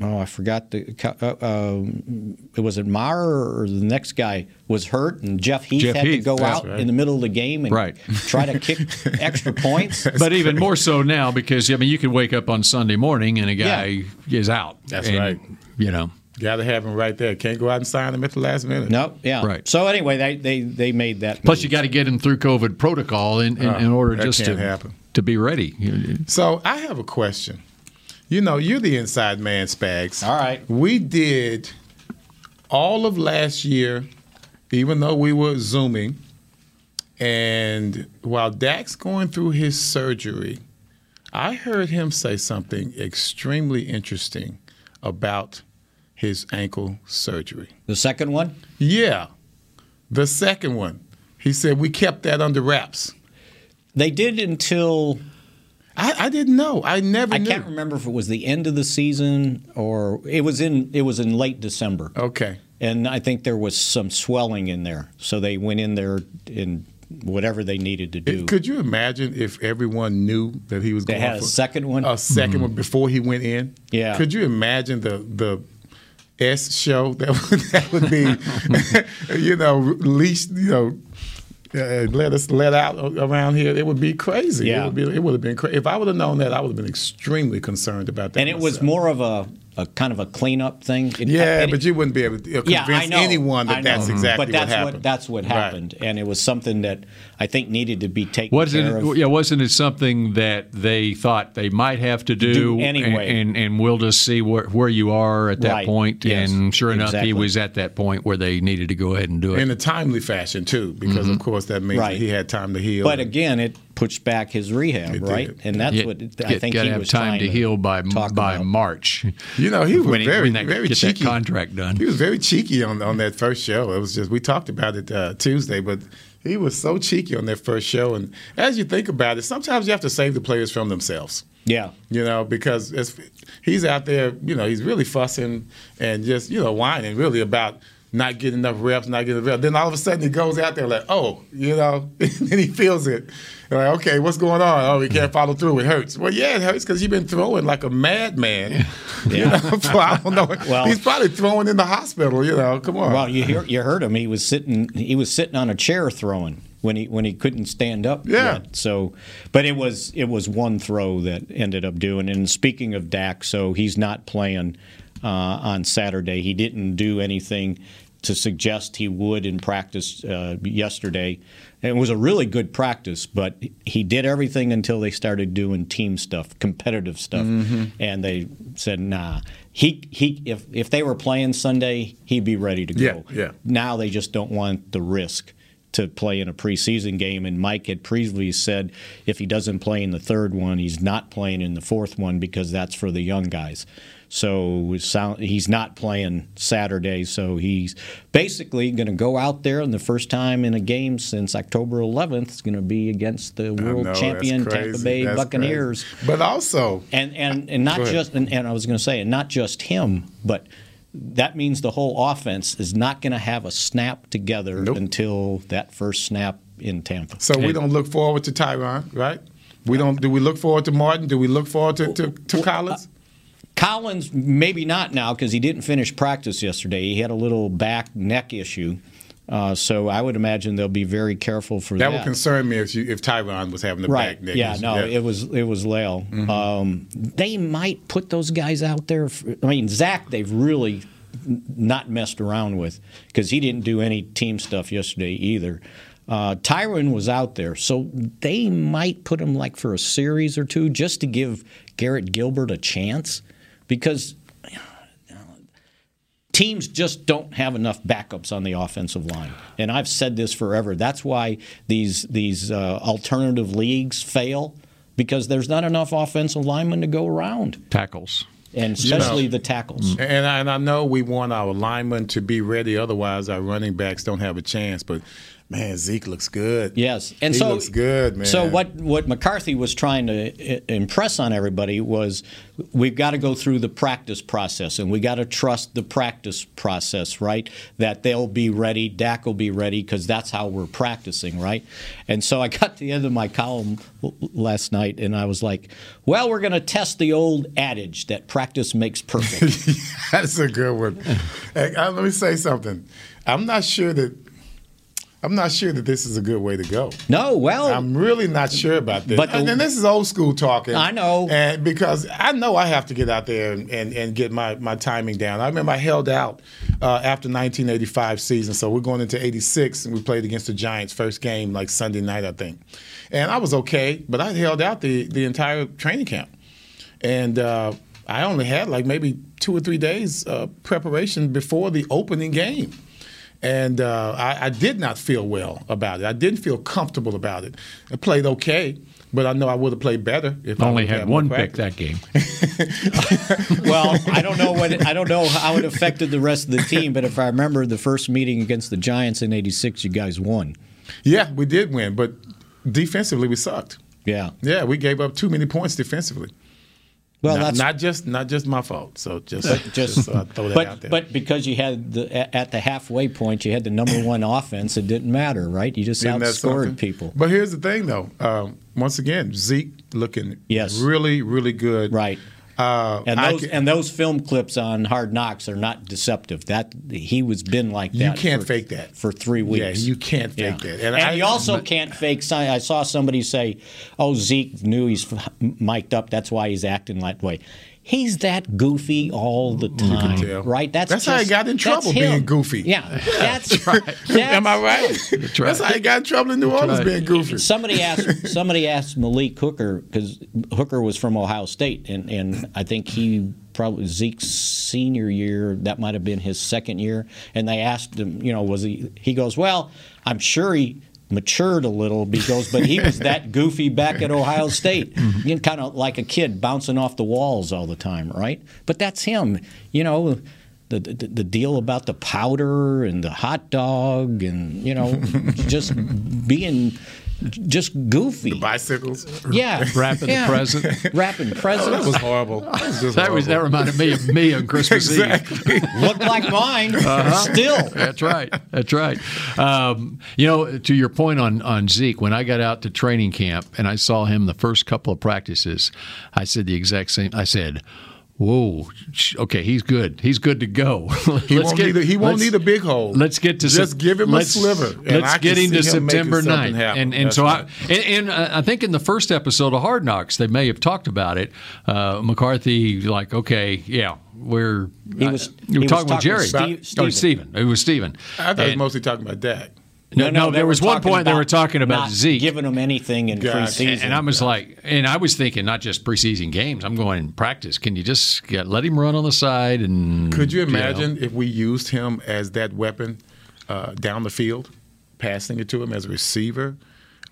oh, I forgot the. Uh, um, it was it Maher or the next guy was hurt, and Jeff Heath Jeff had Heath, to go out right. in the middle of the game and right. try to kick extra points. but even more so now because I mean you can wake up on Sunday morning and a guy yeah. is out. That's and, right. You know. Got to have him right there. Can't go out and sign him at the last minute. Nope. yeah. Right. So anyway, they they, they made that. Plus, move. you got to get him through COVID protocol in, in, in order just to happen. to be ready. So I have a question. You know, you're the inside man, Spags. All right. We did all of last year, even though we were Zooming, and while Dak's going through his surgery, I heard him say something extremely interesting about his ankle surgery. The second one? Yeah. The second one. He said we kept that under wraps. They did until I, I, didn't know. I never. I knew. can't remember if it was the end of the season or it was in it was in late December. Okay. And I think there was some swelling in there, so they went in there and whatever they needed to do. Could you imagine if everyone knew that he was they going had a second one, a 2nd mm-hmm. one before he went in? Yeah. Could you imagine the the S show that would, that would be, you know, least you know uh, let us let out around here, it would be crazy. Yeah. It would, be, it would have been crazy. If I would have known that, I would have been extremely concerned about that. And it myself. was more of a, a kind of a cleanup thing. It, yeah, it, but you wouldn't be able to convince yeah, know, anyone that that's exactly but that's what happened. What, that's what happened, right. and it was something that I think needed to be taken wasn't care it, of. Yeah, wasn't it something that they thought they might have to do, do anyway? And, and, and, we'll just see where, where you are at that right. point. Yes, and sure enough, exactly. he was at that point where they needed to go ahead and do it in a timely fashion too, because mm-hmm. of course that means right. that he had time to heal. But again, it pushed back his rehab, It right? did. And that's Get- what get- I think he have was time trying to heal by talk by about. March. You know, he was when he- very, when that- very get cheeky. that contract done. He was very cheeky on on that first show. It was just we talked about it uh, Tuesday, but he was so cheeky on that first show. And as you think about it, sometimes you have to save the players from themselves. Yeah, You know, because it's, he's out there, you know, he's really fussing and just you know whining really about not getting enough reps, not getting enough reps. Then all of a sudden he goes out there like, oh, you know, and he feels it. Like, okay, what's going on? Oh, he can't follow through. It hurts. Well, yeah, it hurts because you've been throwing like a madman. You know, for, I don't know. Well- he's probably throwing in the hospital. You know, come on. Well, you hear, you heard him. He was sitting. He was sitting on a chair throwing when he when he couldn't stand up. Yeah. yet. So, but it was it was one throw that ended up doing. And speaking of Dak, so he's not playing uh, on Saturday. He didn't do anything to suggest he would in practice uh, yesterday. And it was a really good practice, but he did everything until they started doing team stuff, competitive stuff, and they said, "Nah." He he. If if they were playing Sunday, he'd be ready to go. Yeah, yeah. Now they just don't want the risk to play in a preseason game. And Mike had previously said if he doesn't play in the third one, he's not playing in the fourth one because that's for the young guys. So he's not playing Saturday. So he's basically going to go out there, and the first time in a game since October 11th is going to be against the world know, champion Tampa. Bay That's Buccaneers. crazy. But also, And and and not just and, and I was going to say, and not just him, but that means the whole offense is not going to have a snap together Nope. until that first snap in Tampa. so we don't look forward to Tyron, right? We don't. Do we look forward to Martin? Do we look forward to to, to uh, Collins? Collins, maybe not now because he didn't finish practice yesterday. He had a little back neck issue. Uh, so I would imagine they'll be very careful for that. That would concern me if you, if Tyron was having the right. back neck. Yeah, no, it was it was La'el. Mm-hmm. Um, they might put those guys out there. For, I mean, Zach, they've really not messed around with because he didn't do any team stuff yesterday either. Uh, Tyron was out there, so they might put him like for a series or two just to give Garrett Gilbert a chance because teams just don't have enough backups on the offensive line. And I've said this forever. That's why these these uh, alternative leagues fail because there's not enough offensive linemen to go around, Tackles. and You know, especially the tackles. And I, and I know we want our linemen to be ready, otherwise our running backs don't have a chance. But man, Zeke looks good. Yes, and he so looks good, man. So what what McCarthy was trying to impress on everybody was we've got to go through the practice process, and we got to trust the practice process, right? That they'll be ready, Dak will be ready, because that's how we're practicing, right? And so I got to the end of my column last night, and I was like, well, we're going to test the old adage that practice makes perfect. That's a good one. Hey, uh, let me say something. I'm not sure that I'm not sure that this is a good way to go. No, well, I'm really not sure about this. But the- and, this is old school talking. I know. and because I know I have to get out there and, and, and get my, my timing down. I remember I held out uh, after 1985 season, so we're going into 86, and we played against the Giants first game like Sunday night, I think, and I was okay, but I held out the the entire training camp, and. Uh, I only had like maybe two or three days uh, preparation before the opening game. And uh, I, I did not feel well about it. I didn't feel comfortable about it. I played okay, but I know I would have played better if I Only would've had more one pick that game. well, I don't know what I don't know how it affected the rest of the team, but if I remember the first meeting against the Giants in '86, you guys won. Yeah, we did win, but defensively we sucked. Yeah. Yeah, we gave up too many points defensively. Well, not, that's not just not just my fault. So just But just, just so I throw that but out there. but because you had the at- at the halfway point, you had the number one offense. It didn't matter, right? You just Isn't that outscored people. But here's the thing, though. Um, once again, Zeke looking Yes. really, really good. Right. Uh, And those can- and those film clips on Hard Knocks are not deceptive. That he was been like that. You can't for, fake that. for three weeks. Yeah, you can't fake that. And, And I- you also but- can't fake. I saw somebody say, "Oh, Zeke knew he's mic'd up. That's why he's acting that way." He's that goofy all the time, right? That's That's how he just- got in trouble, being goofy. Yeah, that's, that's Am I right? That's, how he got in trouble in New Orleans right. being goofy. Somebody asked somebody asked Malik Hooker because Hooker was from Ohio State, and, and I think he probably Zeke's senior year that might have been his second year, and they asked him, you know, was he? He goes, well, I'm sure he matured a little because but he was that goofy back at Ohio State. Mm-hmm. You know, kind of like a kid bouncing off the walls all the time right? But that's him. You know the, the, the deal about the powder and the hot dog and you know just being just goofy The Bicycles. yeah Wrapping the present. wrapping presents That was horrible. That was, just That was that reminded me of me on Christmas Eve. looked like mine still That's right. That's right. Um, you know, to your point on on Zeke, when I got out to training camp and I saw him the first couple of practices, I said the exact same. I said. Whoa! Okay, he's good. He's good to go. He won't, need, a, he won't let's- need a big hole. Let's get to just Sep- give him let's- a sliver. and Let's get into him making September something 9th. And, and That's so right. I and, and uh, I think in the first episode of Hard Knocks they may have talked about it. Uh, McCarthy like, okay, yeah, we're He was- uh, he you were was talking with Jerry. Steve- Oh, Steven. Stephen. It was Stephen. I thought he was mostly talking about Dak. No, no, they there was one point they were talking about not Zeke. giving him anything in Gotcha. preseason and I was like, and I was thinking, not just preseason games. I'm going in practice. Can you just get, let him run on the side? And Could you know. imagine if we used him as that weapon uh, down the field, passing it to him as a receiver?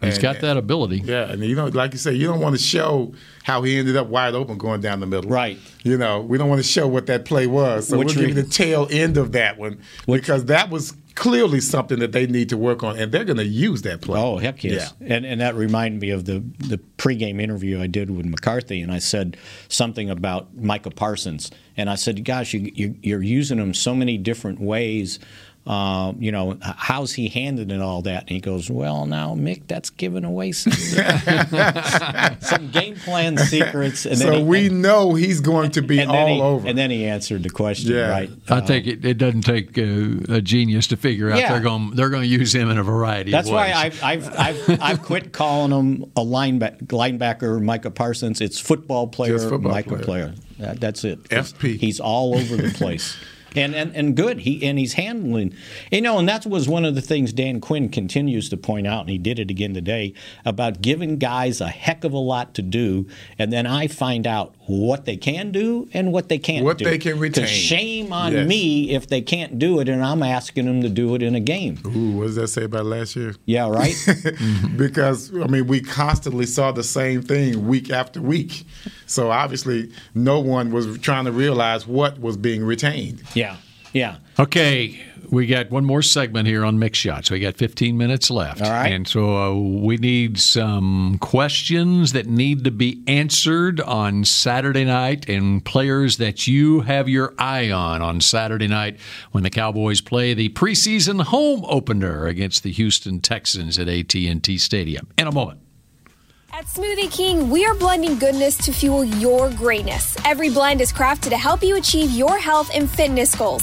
He's And- got that ability. Yeah, and you know, like you say, you don't want to show how he ended up wide open going down the middle. Right. You know, we don't want to show what that play was. So Which we'll give re- you the tail end of that one because that was clearly something that they need to work on, and they're going to use that play. Oh heck yes! And and that reminded me of the the pregame interview I did with McCarthy, and I said something about Micah Parsons, and I said, "Gosh, you, you you're using him so many different ways." Uh, you know, how's he handling all that? And he goes, well, now, Mick, that's giving away some, some game plan secrets. And so he, we and, know he's going to be all he, over. And then he answered the question, yeah. right? I uh, think it, it, doesn't take a, a, genius to figure out yeah. they're going they're going to use him in a variety that's of ways. That's why I've, I've, I've, I've, quit calling him a linebacker, linebacker Micah Parsons. It's football player, football Micah player. player. That's it. FP. He's all over the place. and, and and good. He and he's handling, you know, and that was one of the things Dan Quinn continues to point out, and he did it again today about giving guys a heck of a lot to do, and then I find out what they can do and what they can't what do. they can retain. Shame on yes. me if they can't do it, and I'm asking them to do it in a game. Ooh, what does that say about last year? Yeah, right. because I mean, we constantly saw the same thing week after week. So obviously, no one was trying to realize what was being retained. Yeah, yeah. Okay, we got one more segment here on Mick Shots. We got 15 minutes left. All right. And so uh, we need some questions that need to be answered on Saturday night and players that you have your eye on on Saturday night when the Cowboys play the preseason home opener against the Houston Texans at AT&T Stadium. In a moment. At Smoothie King, we are blending goodness to fuel your greatness. Every blend is crafted to help you achieve your health and fitness goals.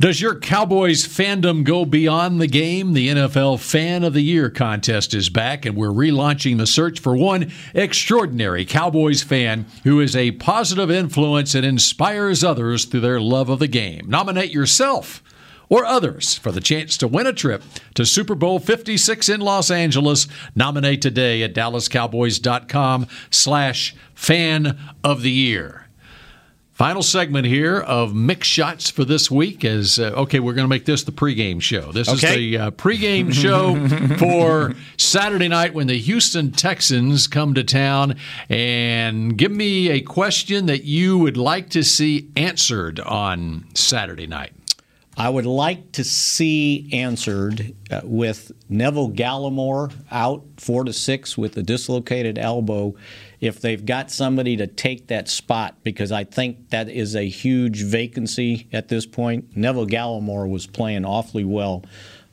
Does your Cowboys fandom go beyond the game? The NFL Fan of the Year contest is back, and we're relaunching the search for one extraordinary Cowboys fan who is a positive influence and inspires others through their love of the game. Nominate yourself or others for the chance to win a trip to Super Bowl 56 in Los Angeles. Nominate today at dallascowboys.com slash fan of the year. Final segment here of Mick Shots for this week is uh, okay. We're going to make this the pregame show. This okay. is the uh, pregame show for Saturday night when the Houston Texans come to town. And give me a question that you would like to see answered on Saturday night. I would like to see answered uh, with Neville Gallimore out four to six with a dislocated elbow if they've got somebody to take that spot, because I think that is a huge vacancy at this point. Neville Gallimore was playing awfully well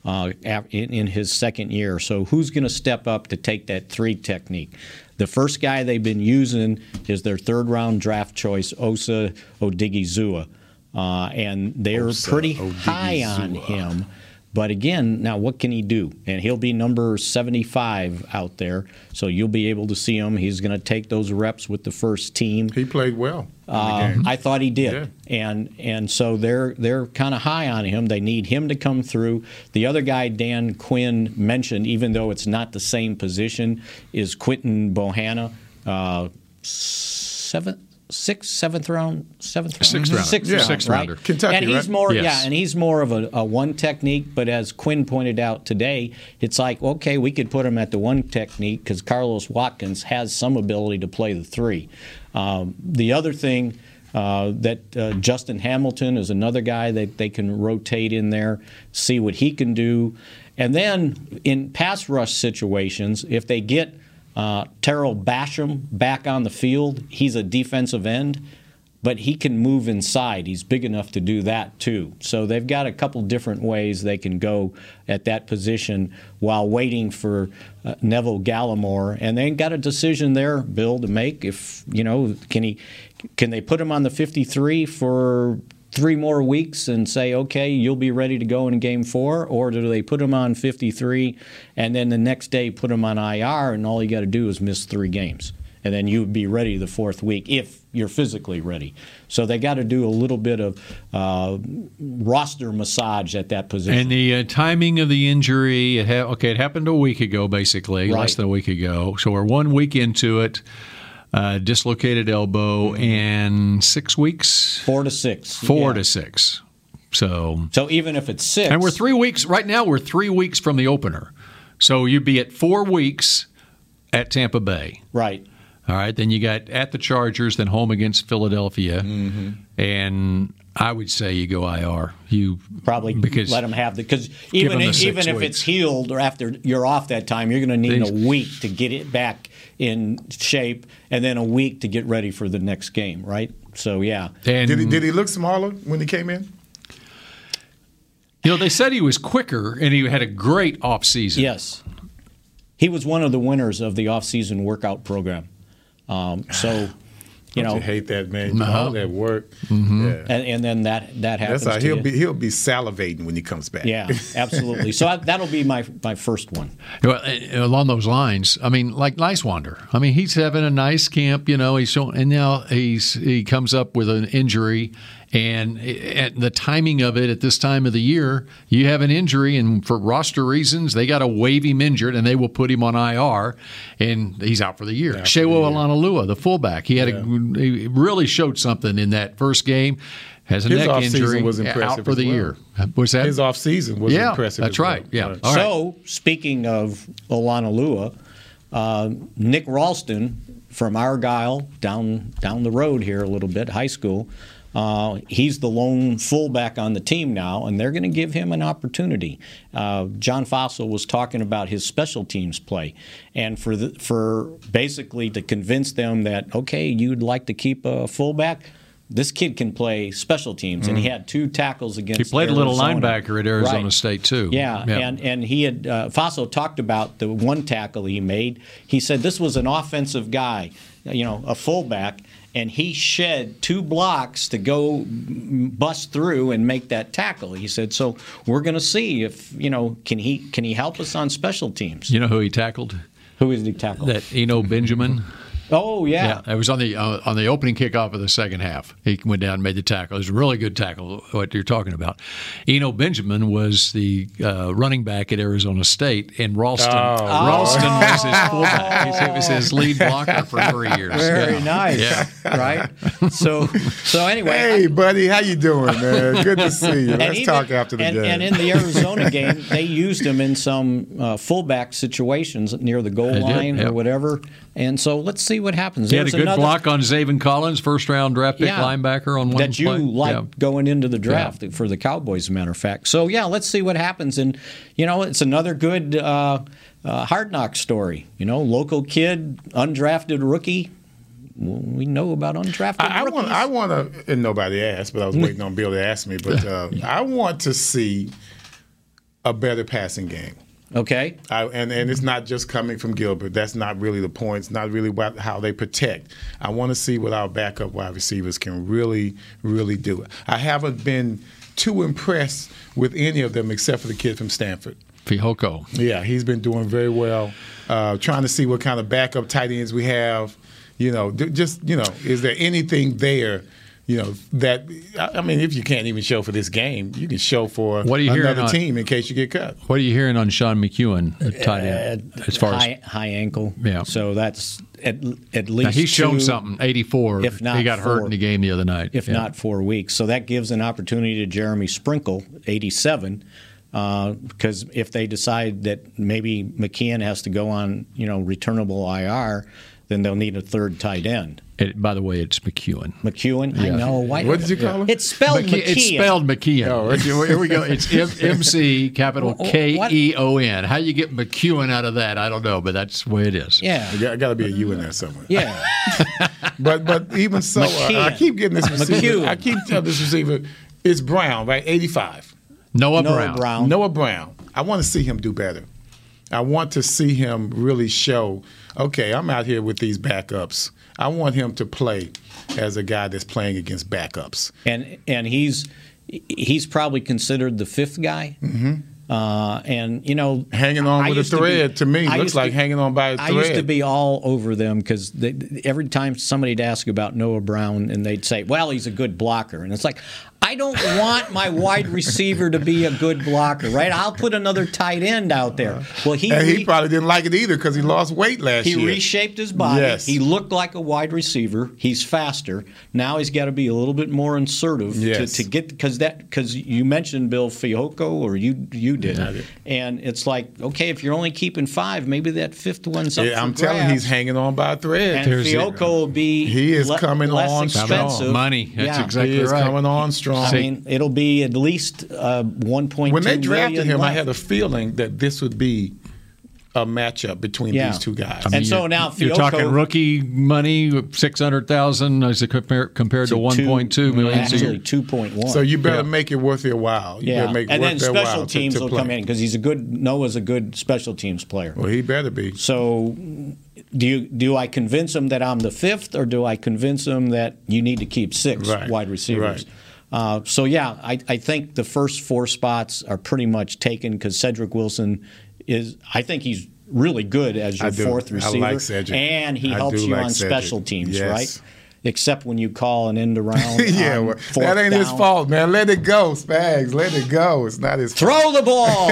uh, in, in, his second year. So who's going to step up to take that three technique? The first guy they've been using is their third round draft choice, Osa Odighizuwa. Uh, and they're Osa pretty high on him. But again, now what can he do? And he'll be number 75 out there, so you'll be able to see him. He's going to take those reps with the first team. He played well. Uh, I thought he did, and and so they're they're kind of high on him. They need him to come through. The other guy Dan Quinn mentioned, even though it's not the same position, is Quinton Bohanna, uh, seventh, sixth, seventh round, seventh round, Sixth rounder. sixth, Yeah. round, Sixth right? rounder. Kentucky, and he's right? more, Yes. yeah, and he's more of a, a one technique. But as Quinn pointed out today, it's like okay, we could put him at the one technique because Carlos Watkins has some ability to play the three. Um, the other thing. Uh, that uh, Justin Hamilton is another guy that they can rotate in there, see what he can do. And then in pass rush situations, if they get uh, Tarell Basham back on the field, he's a defensive end, but he can move inside. He's big enough to do that too. So they've got a couple different ways they can go at that position while waiting for uh, Neville Gallimore. And they got a decision there, Bill, to make. If you know, can he? Can they put him on the 53 for three more weeks and say, okay, you'll be ready to go in game four? Or do they put him on 53 and then the next day put him on IR and all you got to do is miss three games? And then you'd be ready the fourth week if you're physically ready. So they got to do a little bit of uh, roster massage at that position. And the uh, timing of the injury, it ha- okay, it happened a week ago, basically, Right. less than a week ago. So we're one week into it. Uh, dislocated elbow and six weeks, four to six, four yeah. to six. So, so even if it's six, and we're three weeks right now. We're three weeks from the opener, so you'd be at four weeks at Tampa Bay. Right. All right. Then you got at the Chargers, then home against Philadelphia, Mm-hmm. and I would say you go IR. You probably because let them have the because even the if, six even if it's healed or after you're off that time, you're going to need Things- a week to get it back in shape, and then a week to get ready for the next game, right? So yeah. And Did he, did he look smaller when he came in? You know, they said he was quicker and he had a great off season. Yes. He was one of the winners of the off-season workout program. Um, so, you Don't know, you hate that man. You do Uh-huh. All that work. Mm-hmm. Yeah. and, and then that that happens. That's how to he'll you. be. He'll be salivating when he comes back. Yeah, absolutely. So I, that'll be my my first one. Well, uh, along those lines, I mean, like Niswander. I mean, he's having a nice camp. You know, he's showing, and now he's he comes up with an injury, and at the timing of it at this time of the year, you have an injury, and for roster reasons, they got to waive him injured, and they will put him on IR, and he's out for the year. Sewo Olonilua, the fullback, he had a he really showed something in that first game. Has a His neck offseason injury, was out impressive for the well. year. Was that His offseason was yeah, impressive That's as well. right. Yeah. Right. All right. So, speaking of Olonilua, uh, Nick Ralston from Argyle, down down the road here a little bit, high school. Uh, he's the lone fullback on the team now, and they're going to give him an opportunity. Uh, John Fassel was talking about his special teams play, and for the, for basically to convince them that okay, you'd like to keep a fullback. This kid can play special teams, and he Mhm. had two tackles against. He played a little linebacker at Arizona Right. State too. Yeah, and and he had uh, Fassel talked about the one tackle he made. He said this was an offensive guy, you know, a fullback, and he shed two blocks to go bust through and make that tackle. He said, so we're going to see if you know can he can he help us on special teams. You know who he tackled? Who is he tackled? That Eno Benjamin. Oh yeah. it was on the uh, on the opening kickoff of the second half. He went down and made the tackle. It was a really good tackle. What you're talking about, Eno Benjamin was the uh, running back at Arizona State, and Ralston Oh. Ralston was his fullback. He was his lead blocker for three years. Very Yeah. nice. Yeah. Right. So so anyway. Hey, buddy, how you doing, man? Good to see you. Let's even- talk after the and, game. And in the Arizona game, they used him in some uh, fullback situations near the goal They did, line or whatever. And so let's see what happens. He had a good another- block on Zaven Collins, first round draft pick Yeah. linebacker on one that you play. like Yeah. going into the draft for the Cowboys, as a matter of fact. So yeah, let's see what happens. And you know, it's another good uh, uh, hard knock story. You know, local kid, undrafted rookie. We know about undrafted I, I want. I want to. And nobody asked, but I was waiting on Bill to ask me. But uh, I want to see a better passing game. Okay. I, and and it's not just coming from Gilbert. That's not really the point. It's not really about how they protect. I want to see what our backup wide receivers can really, really do. I haven't been too impressed with any of them except for the kid from Stanford. Fehoko. Yeah, he's been doing very well. Uh, trying to see what kind of backup tight ends we have. You know, just you know, is there anything there? You know that I I mean, if you can't even show for this game, you can show for What are you hearing another on- team in case you get cut. What are you hearing on Sean McEwen, the tight end, Uh, as far as high, high ankle. Yeah. So that's at at least Now, he's shown something. 84. If not he got hurt in the game the other night. if Yeah. not four weeks. So that gives an opportunity to Jeremy Sprinkle, 87, because if they decide that maybe McKeon has to go on, you know, returnable IR, then they'll need a third tight end. It, by the way, it's McEwen. McEwen, I know. Why, What did you call him? It's spelled McKe- McKeon. It's spelled McKeon. Oh, Here we go. It's M- MC capital Well, K what- E O N. How you get McEwen out of that, I don't know, but that's the way it is. Yeah. There got to be a U in there somewhere. Yeah. But but even so, uh, I keep getting this receiver. McHugh. I keep telling this receiver, it's Brown, right? 85. Noah, Noah Brown. Brown. Noah Brown. I want to see him do better. I want to see him really show, okay, I'm out here with these backups. I want him to play as a guy that's playing against backups. and and he's he's probably considered the fifth guy. Mm-hmm. Uh, and you know, Hanging on I with a used to thread, be- to me, looks used like hanging on by a thread. I used to be all over them because every time somebody'd ask about Noah Brown, and they'd say, "Well, he's a good blocker," and it's like. I don't want my wide receiver to be a good blocker, right? I'll put another tight end out there. Well, he and he re- probably didn't like it either because he lost weight last he year. He reshaped his body. Yes. He looked like a wide receiver. He's faster. Now he's got to be a little bit more assertive Yes. to, to get because that because you mentioned Bill Fehoko or you you did, Yeah, did. and it's like okay if you're only keeping five, maybe that fifth one's up Yeah, for I'm telling you, grabs. he's hanging on by a thread. and Fehoko will be He is le- coming less on expensive. strong. Money. That's Yeah. exactly he is right. coming on strong. I mean, it'll be at least uh, one point. when they drafted him, I had a feeling that this would be a matchup between Yeah. these two guys. And so now You're talking rookie money, six hundred thousand, as it compare, compared to To one two- point two million. actually two point one. So you better Yeah. make it worth your while. You yeah, better make it and worth then their special while to- teams to will play. come in because he's a good Noah's a good special teams player. Well, he better be. So, do you do I convince him that I'm the fifth, or do I convince him that you need to keep six Right, wide receivers? right. Uh, so yeah, I, I think the first four spots are pretty much taken because Cedric Wilson is. I think he's really good as your fourth I receiver, like Cedric. and he I helps you like on Cedric. special teams, Yes. right? Except when you call an end around. yeah, on well, fourth that ain't his fault, man. Let it go, Spags. Let it go. It's not his fault. Throw the ball.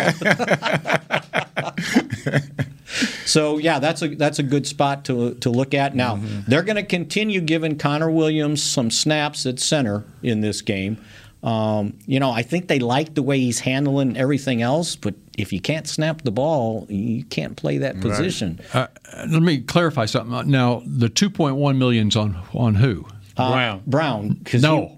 so yeah, that's a that's a good spot to to look at. Now Mm-hmm. they're going to continue giving Connor Williams some snaps at center in this game. Um, you know, I think they like the way he's handling everything else, but if you can't snap the ball, you can't play that position. Uh, let me clarify something. Now, the two point one millions on on who? Uh, Brown. Brown, 'cause No. you-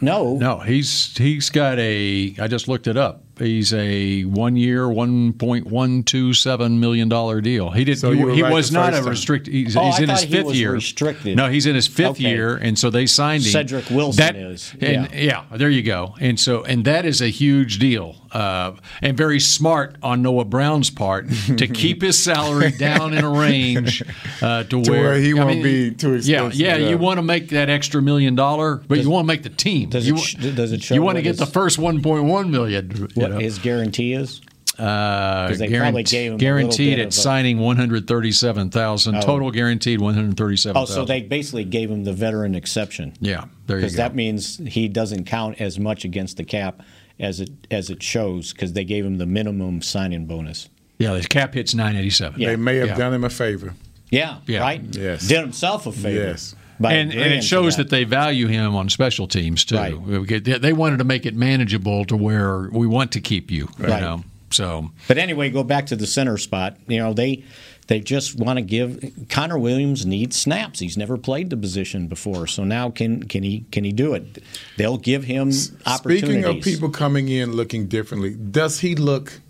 no, No, he's he's got a. I just looked it up. He's a one year, one point one two seven million dollar deal. He did. So he he right was not a restricted. He's, Oh, he's I in his thought he fifth was year. restricted. No, he's in his fifth Okay. year, and so they signed him. Cedric Wilson That- is, And, yeah. there you go. And so, and that is a huge deal, uh, and very smart on Noah Brown's part to keep his salary down in a range uh, to, To where, where he I won't mean, be too Yeah, expensive, yeah. yeah. You want to make that extra million dollar, but you want to make the team. Does you, it does it show you want to what get the first one point one million. You what know? his guarantee is. Uh, 'Cause they probably gave him guaranteed bit at a- signing one hundred thirty-seven thousand. Oh. Total guaranteed one hundred thirty-seven Oh, thousand. so they basically gave him the veteran exception. Yeah, there you go. Because that means he doesn't count as much against the cap as it as it shows because they gave him the minimum signing bonus. yeah, his cap hits nine eighty-seven. Yeah. They may have Yeah. done him a favor. Yeah, Yeah. right. Yes. did himself a favor. Yes. and, and it shows that. they value him on special teams too. Right. They- They wanted to make it manageable to where we want to keep you. You Right. know, so But anyway, go back to the center spot. You know they they just want to give Connor Williams needs snaps. He's never played the position before, so now can can he can he do it? They'll give him opportunities. Speaking of people coming in looking differently, does he look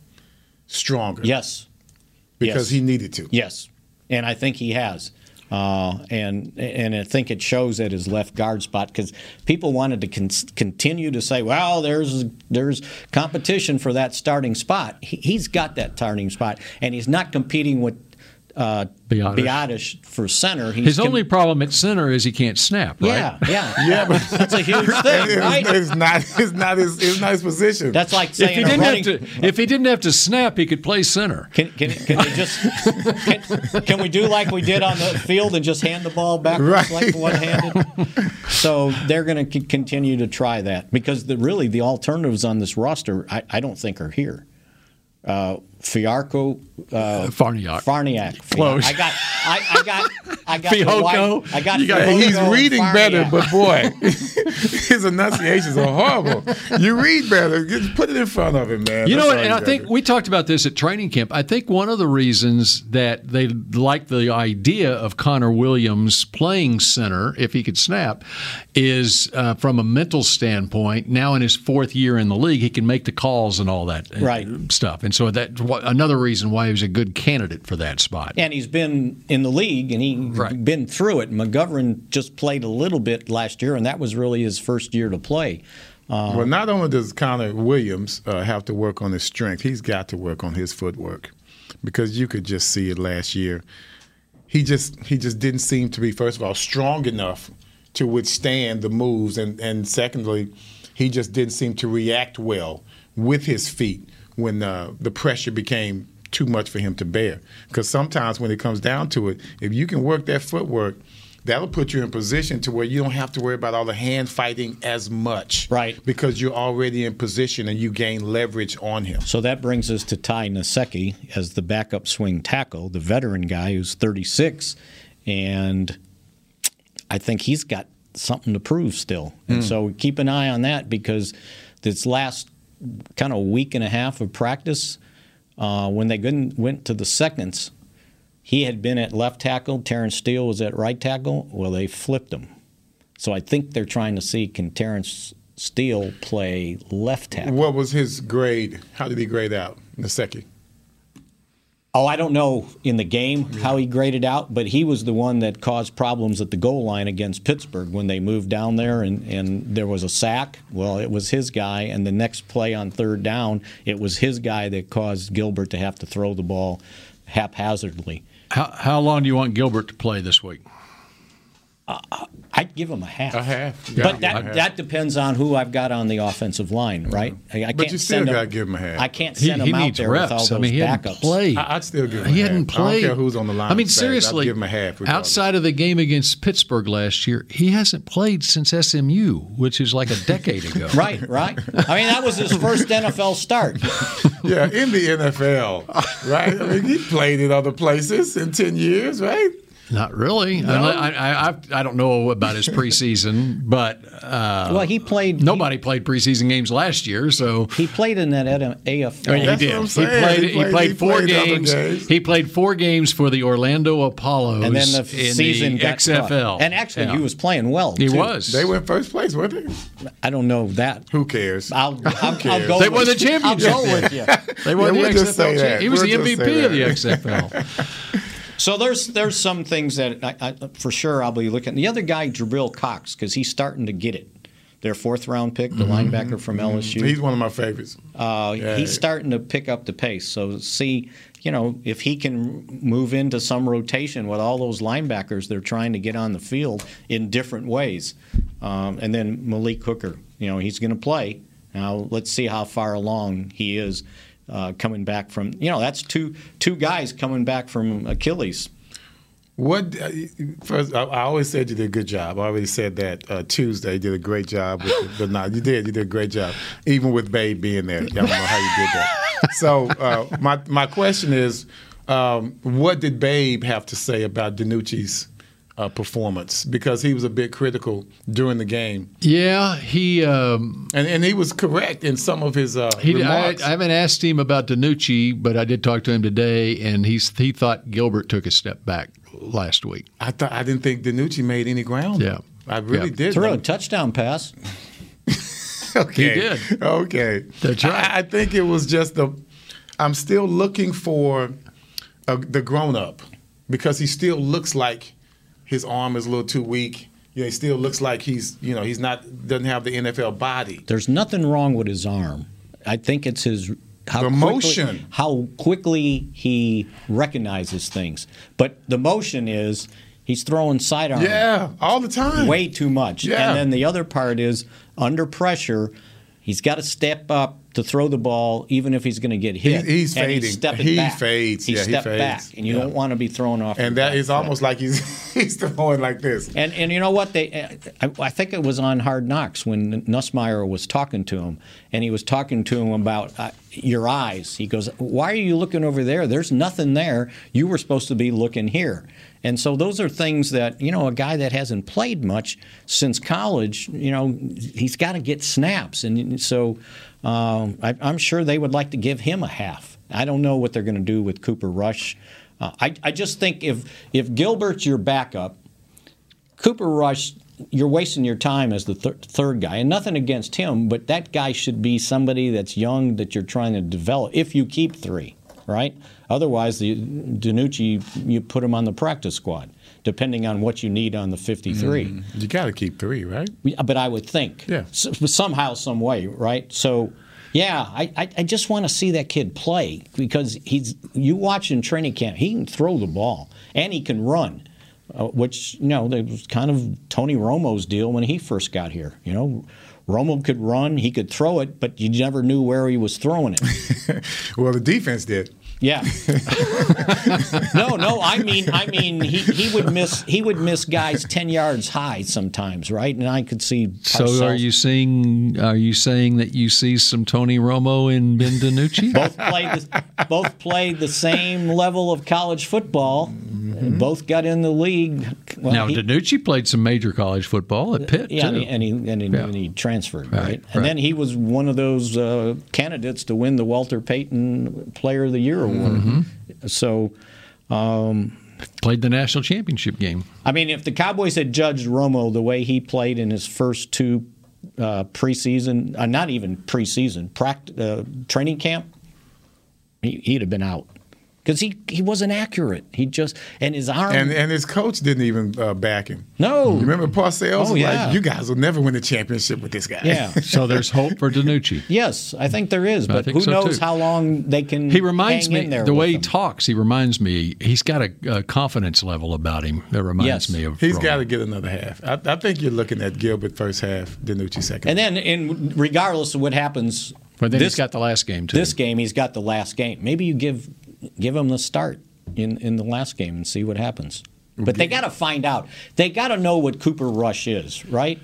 stronger? yes, Because yes. he needed to. Yes, and I think he has. Uh, and and I think it shows at his left guard spot because people wanted to con- continue to say, well, there's there's competition for that starting spot. He, he's got that starting spot, and he's not competing with uh, Biadasz. Biadasz for center. He's His com- only problem at center is he can't snap, right? yeah, yeah, Yeah, but That's a huge thing, it's, right? it's not. It's not his. It's not his position. That's like If saying he didn't running, have to, if he didn't have to snap, he could play center. Can, can, can they just can, can we do like we did on the field and just hand the ball backwards Right. like one-handed? So they're going to c- continue to try that because the, really the alternatives on this roster I, I don't think are here. Uh, Fiarco, uh, Farniak. Farniak. Close. I got, I, I got, I got. the white- I got. Got- Fijoco he's and reading better, but boy, his enunciations are horrible. You read better. Just put it in front of him, man. You know what? And I think do. we talked about this at training camp. I think one of the reasons that they like the idea of Connor Williams playing center, if he could snap, is uh, from a mental standpoint. Now in his fourth year in the league, he can make the calls and all that uh, Right. stuff. And so that's wh- another reason why he was a good candidate for that spot. And he's been in the league and he's Right. been through it. McGovern just played a little bit last year, and that was really his first year to play. Uh, Well, not only does Connor Williams uh, have to work on his strength, he's got to work on his footwork because you could just see it last year. He just he just didn't seem to be first of all strong enough to withstand the moves, and and secondly, he just didn't seem to react well with his feet when uh, the pressure became too much for him to bear. Because sometimes when it comes down to it, if you can work that footwork, that'll put you in position to where you don't have to worry about all the hand fighting as much. Right. Because you're already in position and you gain leverage on him. So that brings us to Ty Nsekhe as the backup swing tackle, the veteran guy who's 36, and I think he's got something to prove still. And Mm. so keep an eye on that because this last kind of week and a half of practice, uh, when they went to the seconds, he had been at left tackle. Terence Steele was at right tackle. Well, they flipped him. So I think they're trying to see can Terence Steele play left tackle. What was his grade? How did he grade out? Nsekhe. Oh, I don't know in the game how he graded out, but he was the one that caused problems at the goal line against Pittsburgh when they moved down there and, and there was a sack. Well, it was his guy, and the next play on third down, it was his guy that caused Gilbert to have to throw the ball haphazardly. How, how long do you want Gilbert to play this week? Uh, uh, I'd give him a half. A half. You But gotta give him a that half. that depends on who I've got on the offensive line, right? I, I But can't you still send him- gotta give him a half. I can't send he him out needs there reps. with all those I mean, he hadn't backups. played. I- I'd still give him He a hadn't half. I don't care who's on the line I mean, of. I'd seriously, give him a half regardless. outside of the game against Pittsburgh last year, he hasn't played since SMU, which is like a decade ago. Right, right. I mean, that was his first NFL start. yeah, in the NFL, right? I mean, he played in other places in 10 years, right? Not really. No? I, I, I, I don't know about his preseason, but uh, Well, he played. Nobody played preseason games last year, so He played in that AFL. I mean, he That's did. what I'm He saying. played. He He played- played, he four played other games. games. He played four games for the Orlando Apollos, and then the in season the got XFL. cut. And actually, Yeah. he was playing well. He too. was. They went first place, weren't they? I don't know that. Who cares? I'll, I'll, I'll go. They with, won the championship. I'll go with you. They won Yeah, the we'll just say XFL. that. champ- He was We'll the just say MVP of the that. XFL. So there's there's some things that I, I, for sure I'll be looking. The other guy, Jabril Cox, because he's starting to get it. Their fourth round pick, the linebacker from LSU. He's one of my favorites. Uh, Yeah. He's starting to pick up the pace. So see, you know, if he can move into some rotation with all those linebackers, they're trying to get on the field in different ways. Um, and then Malik Hooker, you know, he's going to play. Now let's see how far along he is uh, coming back from. You know, that's two two guys coming back from Achilles. What uh, first? I, always said you did a good job. I already said that uh, Tuesday. You did a great job, with the, but no, you did. You did a great job, even with Babe being there. I don't know how you did that. So uh, my my question is, um, what did Babe have to say about DiNucci's uh, performance? Because he was a bit critical during the game, yeah, he. Um, and and he was correct in some of his uh, He, remarks. I haven't asked him about DiNucci, but I did talk to him today, and he's he thought Gilbert took a step back last week. I thought I didn't think DiNucci made any ground. Yeah. I really Yeah. did. Threw a touchdown pass. Okay. He did. Okay. That's right. I, I think it was just the. I'm still looking for uh the grown up because he still looks like his arm is a little too weak. You know, he still looks like he's you know he's not doesn't have the NFL body. There's nothing wrong with his arm. I think it's his how The quickly, motion. how quickly he recognizes things. But the motion is he's throwing sidearm. Yeah, all the time. Way too much. Yeah. And then the other part is under pressure, he's got to step up to throw the ball, even if he's going to get hit. He- he's and fading. He's stepping He back. fades. He Yeah, he fades. back, and you Yeah. don't want to be thrown off. And that is foot. almost like he's he's throwing like this. And and you know what they, I, I think it was on Hard Knocks when Nussmeier was talking to him, and he was talking to him about uh, your eyes. He goes, "Why are you looking over there? There's nothing there. You were supposed to be looking here." And so those are things that you know a guy that hasn't played much since college, you know, he's got to get snaps, and so um, I, I'm sure they would like to give him a half. I don't know what they're going to do with Cooper Rush. Uh, I, I just think if if Gilbert's your backup, Cooper Rush, you're wasting your time as the thir- third guy, and nothing against him, but that guy should be somebody that's young that you're trying to develop. If you keep three, right? Otherwise, the DiNucci, you put him on the practice squad, depending on what you need on the 53. Mm, you got to keep three, right? But I would think, Yeah. Somehow, some way, right? So, yeah, I, I, I just want to see that kid play because he's. You watch in training camp, he can throw the ball and he can run, uh, which you know that was kind of Tony Romo's deal when he first got here. You know, Romo could run, he could throw it, but you never knew where he was throwing it. Well, the defense did. Yeah. no, no. I mean, I mean, he, he would miss he would miss guys ten yards high sometimes, right? And I could see. So Parcells- are you seeing are you saying that you see some Tony Romo in Ben DiNucci? both played the, both played the same level of college football. And Both got in the league. Well, now he- DiNucci played some major college football at Pitt yeah, too. and he, and he, and he, Yeah. and he transferred, Right, right? right. And then he was one of those uh, candidates to win the Walter Payton Player of the Year award. Mm-hmm. So. Um, played the national championship game. I mean, if the Cowboys had judged Romo the way he played in his first two uh, preseason, uh, not even preseason, pract- uh, training camp, he, he'd have been out because he, he wasn't accurate. He just and his arm. And and his coach didn't even uh, back him. No. You remember Parcells? Oh, was yeah. like, you guys will never win the championship with this guy. Yeah. So there's hope for DiNucci. yes, I think there is, but who so, knows too. how long they can. He reminds hang me in there the with way he them. talks. He reminds me he's got a, a confidence level about him that reminds Yes. me of. He's got to get another half. I, I think you're looking at Gilbert first half, DiNucci second. And then, in regardless of what happens, But then this he's got the last game too. this game he's got the last game. Maybe you give give him the start in in the last game and see what happens. But they got to find out. They got to know what Cooper Rush is, right?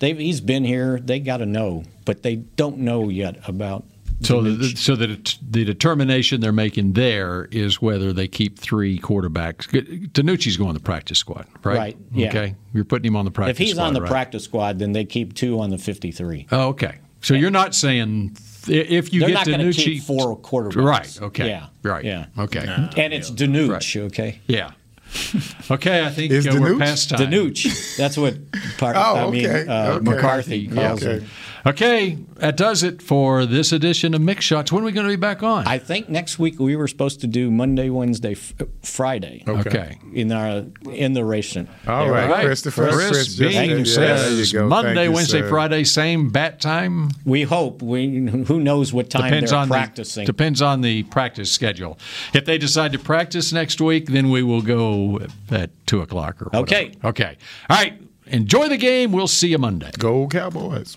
They, he's been here. They got to know, but they don't know yet about. So, the, so that the determination they're making there is whether they keep three quarterbacks. DiNucci's going to the practice squad, right? Right, yeah. Okay, you're putting him on the practice. if he's squad, on the right? practice squad, then they keep two on the fifty-three. Oh, okay. So you're not saying if you They're get not going to DiNucci, keep four quarterbacks. right? Okay, Yeah. right. Yeah. Okay. And it's DiNucci, okay? Yeah. Okay, I think Is uh, we're past time. DiNucci. That's what part, Oh, I mean, uh, okay. McCarthy calls Okay. it. Okay, that does it for this edition of Mick Shots. When are we going to be back on? I think next week we were supposed to do Monday, Wednesday, f- Friday. okay. In our in the racing. All right, Right. Christopher. Chris, Chris just- Bean yeah, there says you go. Monday, Thank you, Wednesday, sir. Friday, same bat time. We hope. We who knows what time Depends they're on practicing. The, depends on the practice schedule. If they decide to practice next week, then we will go at two o'clock or whatever. Okay. Okay. All right. Enjoy the game. We'll see you Monday. Go Cowboys.